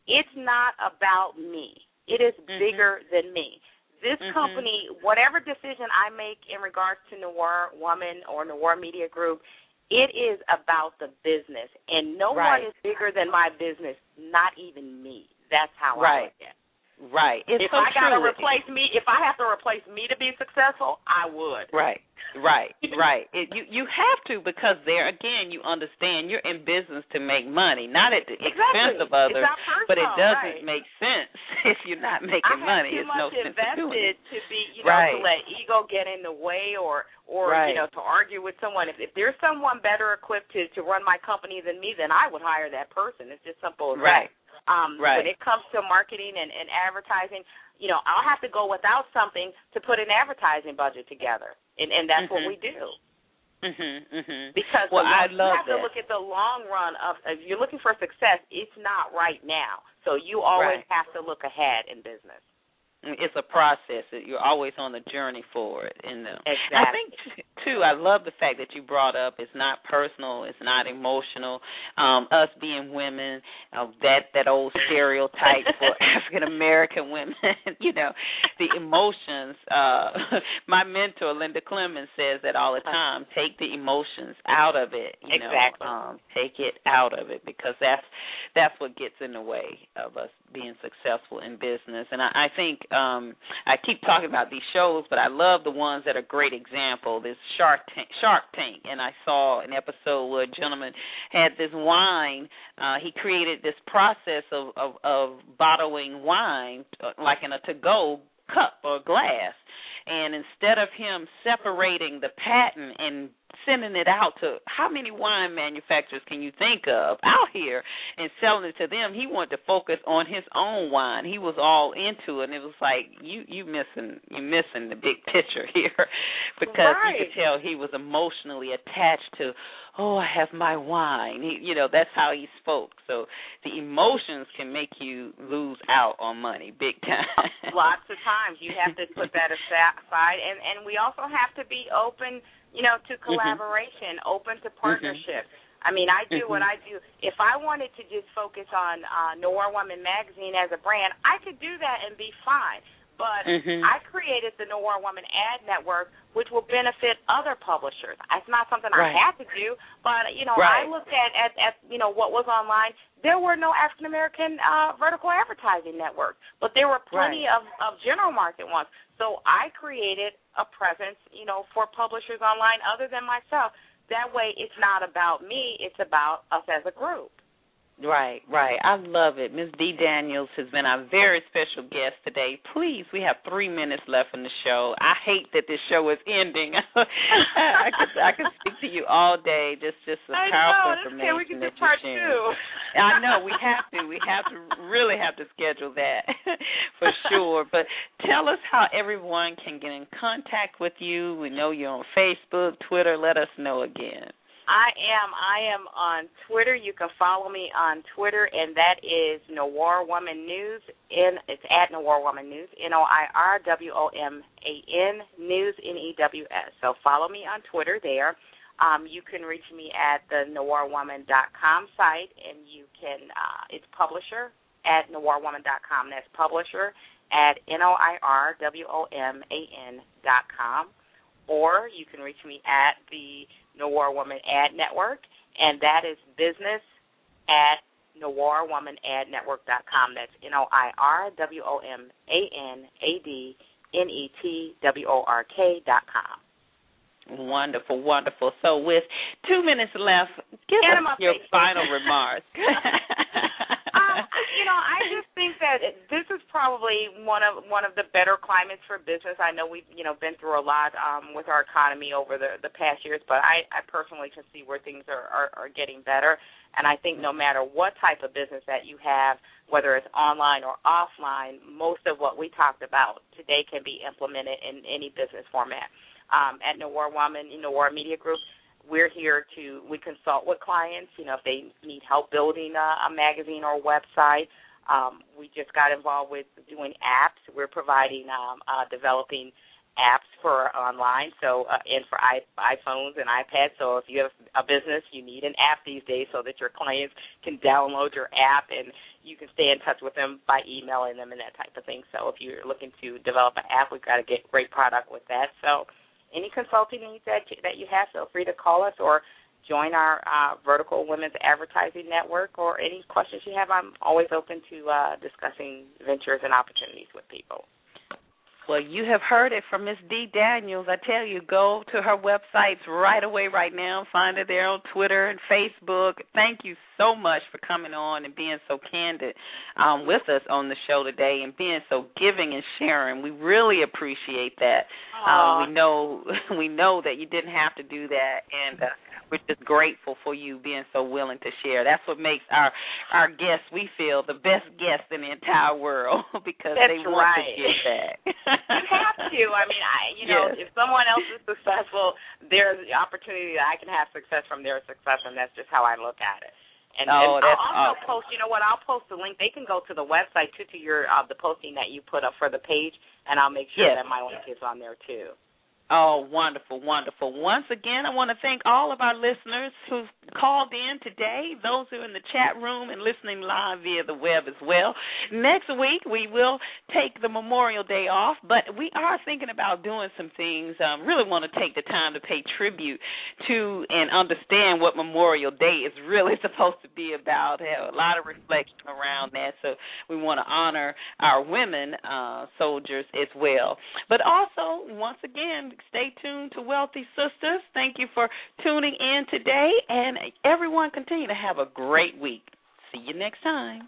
Speaker 7: it's not about me. It is
Speaker 5: Mhm.
Speaker 7: bigger than me. This
Speaker 5: Mhm.
Speaker 7: company, whatever decision I make in regards to Noir Woman or Noir Media Group, it is about the business, and no
Speaker 5: Right.
Speaker 7: one is bigger than my business. Not even me. That's how I look at. it.
Speaker 5: Right. It's
Speaker 7: if
Speaker 5: so
Speaker 7: I gotta replace me, if I have to replace me to be successful, I would.
Speaker 5: Right. Right, right. It, you you have to because there again you understand you're in business to make money, not at the expense of others.
Speaker 7: It's not personal,
Speaker 5: but it doesn't
Speaker 7: right.
Speaker 5: make sense if you're not making
Speaker 7: I have
Speaker 5: money.
Speaker 7: too
Speaker 5: It's
Speaker 7: much
Speaker 5: no sense
Speaker 7: invested to be, you know,
Speaker 5: Right.
Speaker 7: to let ego get in the way or or
Speaker 5: Right.
Speaker 7: you know to argue with someone. If if there's someone better equipped to to run my company than me, then I would hire that person. It's just simple as
Speaker 5: Right.
Speaker 7: that. Um,
Speaker 5: Right.
Speaker 7: When it comes to marketing and, and advertising, you know, I'll have to go without something to put an advertising budget together, and and that's what
Speaker 5: Mhm.
Speaker 7: we do.
Speaker 5: Mhm. Mhm.
Speaker 7: Because
Speaker 5: well, I love
Speaker 7: you have
Speaker 5: that.
Speaker 7: to look at the long run of if you're looking for success, it's not right now. So you always
Speaker 5: Right.
Speaker 7: have to look ahead in business.
Speaker 5: It's a process. You're always on the journey for it. And
Speaker 7: Exactly.
Speaker 5: I think too. I love the fact that you brought up. It's not personal. It's not emotional. Um, us being women, uh, that that old stereotype for African American women. you know, the emotions. Uh, my mentor Linda Clemens says that all the time. Take the emotions out of it. You
Speaker 7: Exactly.
Speaker 5: know, um, take it out of it because that's that's what gets in the way of us being successful in business. And I, I think um I keep talking about these shows, but I love the ones that are great example. This Shark Tank, Shark Tank, and I saw an episode where a gentleman had this wine. Uh, he created this process of of, of bottling wine, uh, like in a to-go cup or glass. And instead of him separating the patent and sending it out to how many wine manufacturers can you think of out here and selling it to them, he wanted to focus on his own wine. He was all into it and it was like you you missing you missing the big picture here because you could tell he was emotionally attached to oh I have my wine. He, you know, that's how he spoke. So the emotions can make you lose out on money big time.
Speaker 7: Lots of times you have to put that aside, and and we also have to be open, you know, to collaboration, open to partnership. I mean, I do what
Speaker 5: Mhm.
Speaker 7: I do. If I wanted to just focus on uh, Noir Woman magazine as a brand, I could do that and be fine. But
Speaker 5: Mhm.
Speaker 7: I created the Noir Woman Ad Network, which will benefit other publishers. It's not something
Speaker 5: Right.
Speaker 7: I had to do, but you know,
Speaker 5: Right.
Speaker 7: I looked at, at at you know what was online. There were no African American uh, vertical advertising networks, but there were plenty of of general market ones. So I created a presence, you know, for publishers online other than myself. That way, it's not about me; it's about us as a group.
Speaker 5: Right, right. I love it. Ms. Dee Daniels has been our very special guest today. Please, we have three minutes left in the show. I hate that this show is ending. I could I could speak to you all day. Just just
Speaker 7: I
Speaker 5: powerful
Speaker 7: know. Okay.
Speaker 5: information
Speaker 7: We can do part two.
Speaker 5: I know we have to. We have to really have to schedule that for sure. But tell us how everyone can get in contact with you. We know you're on Facebook, Twitter. Let us know again.
Speaker 7: I am. I am on Twitter. You can follow me on Twitter, and that is Noir Woman News. In it's at Noir Woman News. N O I R W O M A N News N E W S. So follow me on Twitter there. Um, you can reach me at the noirwoman.com site, and you can. Uh, it's publisher at noirwoman.com. That's publisher at n o i r w o m a n dot com. Or you can reach me at the Noir Woman Ad Network, and that is business at noirwomanadnetwork.com. That's N O I R W O M A N A D N E T W O R K dot com.
Speaker 5: Wonderful, wonderful. So with two minutes left, give us your final remarks.
Speaker 7: know, I just think that this is probably one of one of the better climates for business. I know we've you know been through a lot um, with our economy over the the past years, but I, I personally can see where things are, are are getting better. And I think no matter what type of business that you have, whether it's online or offline, most of what we talked about today can be implemented in any business format. Um, at Noir Woman, Noir Media Group, we're here to we consult with clients. You know, if they need help building a, a magazine or website. Um, we just got involved with doing apps. We're providing um, uh, developing apps for online, so uh, and for iPhones and iPads. So if you have a business, you need an app these days so that your clients can download your app and you can stay in touch with them by emailing them and that type of thing. So if you're looking to develop an app, we've got to get great product with that. So any consulting needs that you, that you have, feel free to call us or join our uh, Vertical Women's Advertising Network or any questions you have. I'm always open to uh, discussing ventures and opportunities with people.
Speaker 5: Well, you have heard it from Miss Dee Daniels. I tell you, go to her websites right away, right now. Find her there on Twitter and Facebook. Thank you so much for coming on and being so candid um, with us on the show today and being so giving and sharing. We really appreciate that. Um, we know we know that you didn't have to do that, and uh, we're just grateful for you being so willing to share. That's what makes our our guests we feel the best guests in the entire world because
Speaker 7: That's
Speaker 5: they want
Speaker 7: right.
Speaker 5: to give back.
Speaker 7: you have to. I mean, I you know, if someone else is successful, there's the opportunity that I can have success from their success, and that's just how I look at it. And,
Speaker 5: Oh,
Speaker 7: and I'll also
Speaker 5: awesome.
Speaker 7: post. You know what? I'll post the link. They can go to the website too to your uh, the posting that you put up for the page, and I'll make sure
Speaker 5: Yes.
Speaker 7: that my link is on there too.
Speaker 5: Oh, wonderful, wonderful. Once again, I want to thank all of our listeners who've called in today, those who are in the chat room and listening live via the web as well. Next week, we will take the Memorial Day off, but we are thinking about doing some things. Um, really want to take the time to pay tribute to and understand what Memorial Day is really supposed to be about. Have a lot of reflection around that, so we want to honor our women uh, soldiers as well. But also, once again, stay tuned to Wealthy Sistas. Thank you for tuning in today, and everyone continue to have a great week. See you next time.